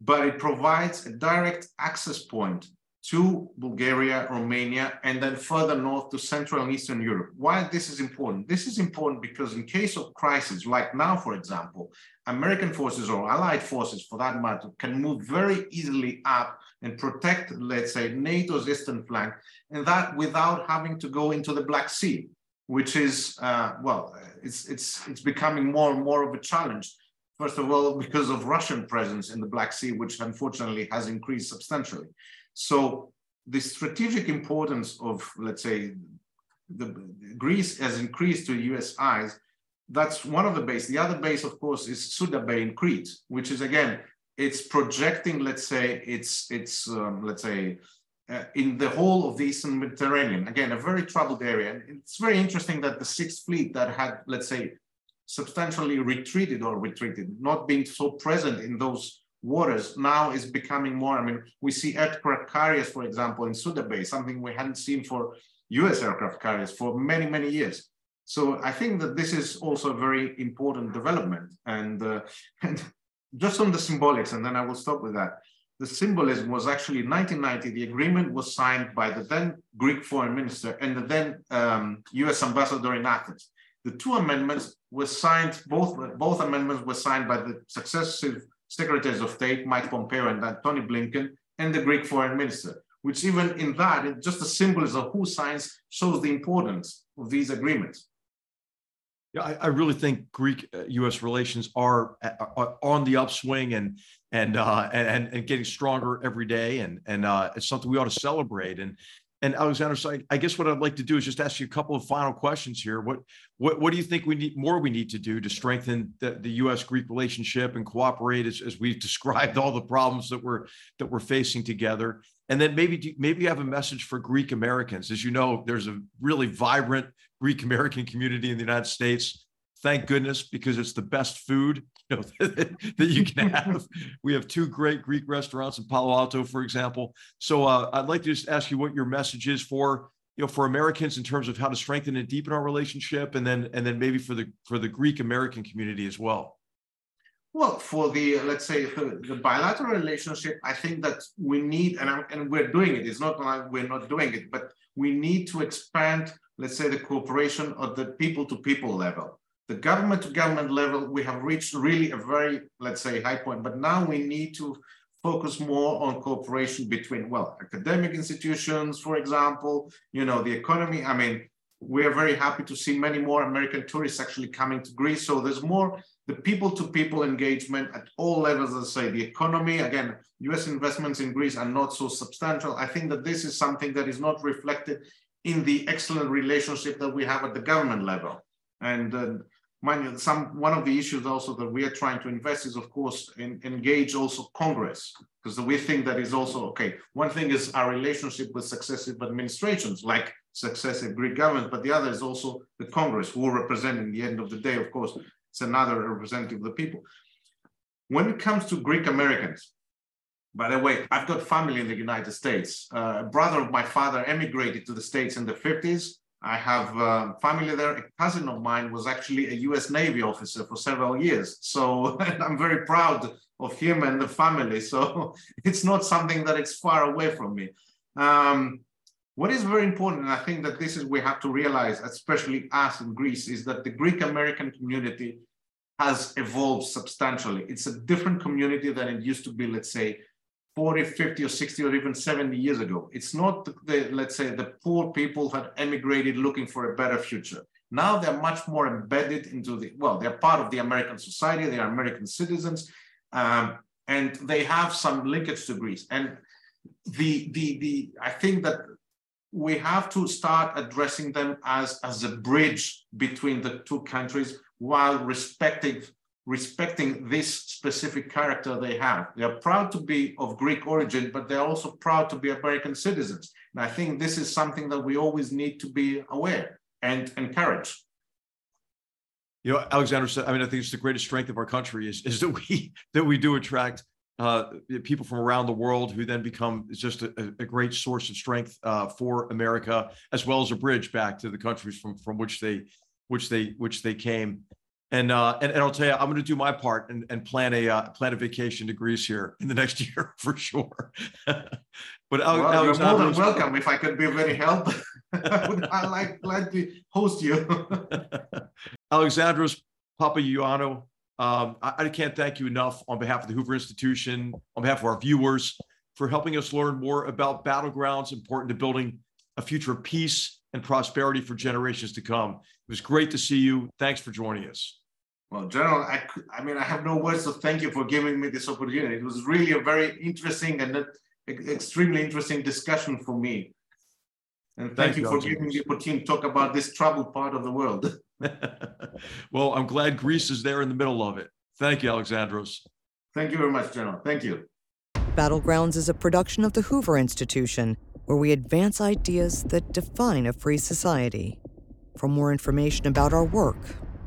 but it provides a direct access point to Bulgaria, Romania, and then further north to Central and Eastern Europe. Why this is important? This is important because in case of crisis, like now, for example, American forces or Allied forces, for that matter, can move very easily up and protect, let's say, NATO's eastern flank, and that without having to go into the Black Sea, which is, uh, well, it's, it's, it's becoming more and more of a challenge. First of all, because of Russian presence in the Black Sea, which unfortunately has increased substantially. So the strategic importance of, let's say, the Greece has increased to US eyes. That's one of the base. The other base, of course, is Suda Bay in Crete, which is again, it's projecting, let's say, it's it's um, let's say uh, in the whole of the Eastern Mediterranean. Again, a very troubled area. And it's very interesting that the Sixth Fleet that had, let's say, substantially retreated or retreated, not being so present in those waters now is becoming more. I mean, we see aircraft carriers, for example, in Suda Bay, something we hadn't seen for US aircraft carriers for many, many years. So I think that this is also a very important development. And, uh, and just on the symbolics, and then I will stop with that. The symbolism was actually in 1990, the agreement was signed by the then Greek foreign minister and the then um, US ambassador in Athens. The two amendments were signed, both, both amendments were signed by the successive secretaries of state, Mike Pompeo and Tony Blinken, and the Greek foreign minister, which even in that, just the symbolism of who signs shows the importance of these agreements. Yeah, I, I really think Greek-U.S. Uh, relations are, uh, are, on the upswing and and uh, and and getting stronger every day, and and uh, it's something we ought to celebrate. And and Alexandros I, guess what I'd like to do is just ask you a couple of final questions here. What what what do you think we need more we need to do to strengthen the, the U.S. Greek relationship and cooperate as, as we've described all the problems that we're that we're facing together? And then maybe maybe you have a message for Greek Americans. As you know, there's a really vibrant Greek American community in the United States. Thank goodness, because it's the best food you know, that you can have. we have two great Greek restaurants in Palo Alto, for example. So uh, I'd like to just ask you what your message is for you know for Americans in terms of how to strengthen and deepen our relationship, and then and then maybe for the for the Greek American community as well. Well, for the let's say the, bilateral relationship, I think that we need, and, and we're doing it. It's not like we're not doing it, but we need to expand, let's say, the cooperation at the people-to-people level the government to government level, we have reached really a very, let's say, high point. But now we need to focus more on cooperation between, well, academic institutions, for example, you know, the economy. I mean, we are very happy to see many more American tourists actually coming to Greece. So there's more the people-to-people engagement at all levels. Let's say the economy. Again, U.S. investments in Greece are not so substantial. I think that this is something that is not reflected in the excellent relationship that we have at the government level. And uh, mind you, some one of the issues also that we are trying to invest is, of course, in, engage also Congress, because we think that is also okay. One thing is our relationship with successive administrations, like successive Greek governments, but the other is also the Congress, who represent, in the end of the day, of course, it's another representative of the people. When it comes to Greek Americans, by the way, I've got family in the United States. Uh, a brother of my father emigrated to the States in the 50s I have uh, family there. A cousin of mine was actually a US Navy officer for several years. So I'm very proud of him and the family. So it's not something that is far away from me. Um, what is very important, and I think that this is we have to realize, especially us in Greece, is that the Greek American community has evolved substantially. It's a different community than it used to be, let's say, 40, 50 or 60 or even 70 years ago. It's not the, the, let's say, the poor people had emigrated looking for a better future. Now they're much more embedded into the, well, they're part of the American society, they are American citizens, um, and they have some linkage to Greece. And the, the, the, I think that we have to start addressing them as, as a bridge between the two countries while respecting respecting this specific character they have. They are proud to be of Greek origin, but they're also proud to be American citizens. And I think this is something that we always need to be aware and encourage. You know, Alexandros, I mean, I think it's the greatest strength of our country is, is that we that we do attract uh, people from around the world who then become just a, a great source of strength uh, for America, as well as a bridge back to the countries from from which they which they which they came. And uh, and, and I'll tell you, I'm going to do my part and, and plan a uh, plan a vacation to Greece here in the next year for sure. but well, you're more than welcome. If I could be of any help, I would I like glad to host you. Alexandros Papaioannou, um, I, I, can't thank you enough on behalf of the Hoover Institution, on behalf of our viewers, for helping us learn more about battlegrounds important to building a future of peace and prosperity for generations to come. It was great to see you. Thanks for joining us. Well, General, I, I mean, I have no words to thank you for giving me this opportunity. It was really a very interesting and uh, extremely interesting discussion for me. And thank, thank you, for giving me the opportunity to talk about this troubled part of the world. well, I'm glad Greece is there in the middle of it. Thank you, Alexandros. Thank you very much, General. Thank you. Battlegrounds is a production of the Hoover Institution, where we advance ideas that define a free society. For more information about our work,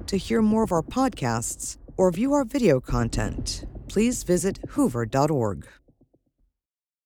to hear more of our podcasts, or view our video content, please visit hoover.org.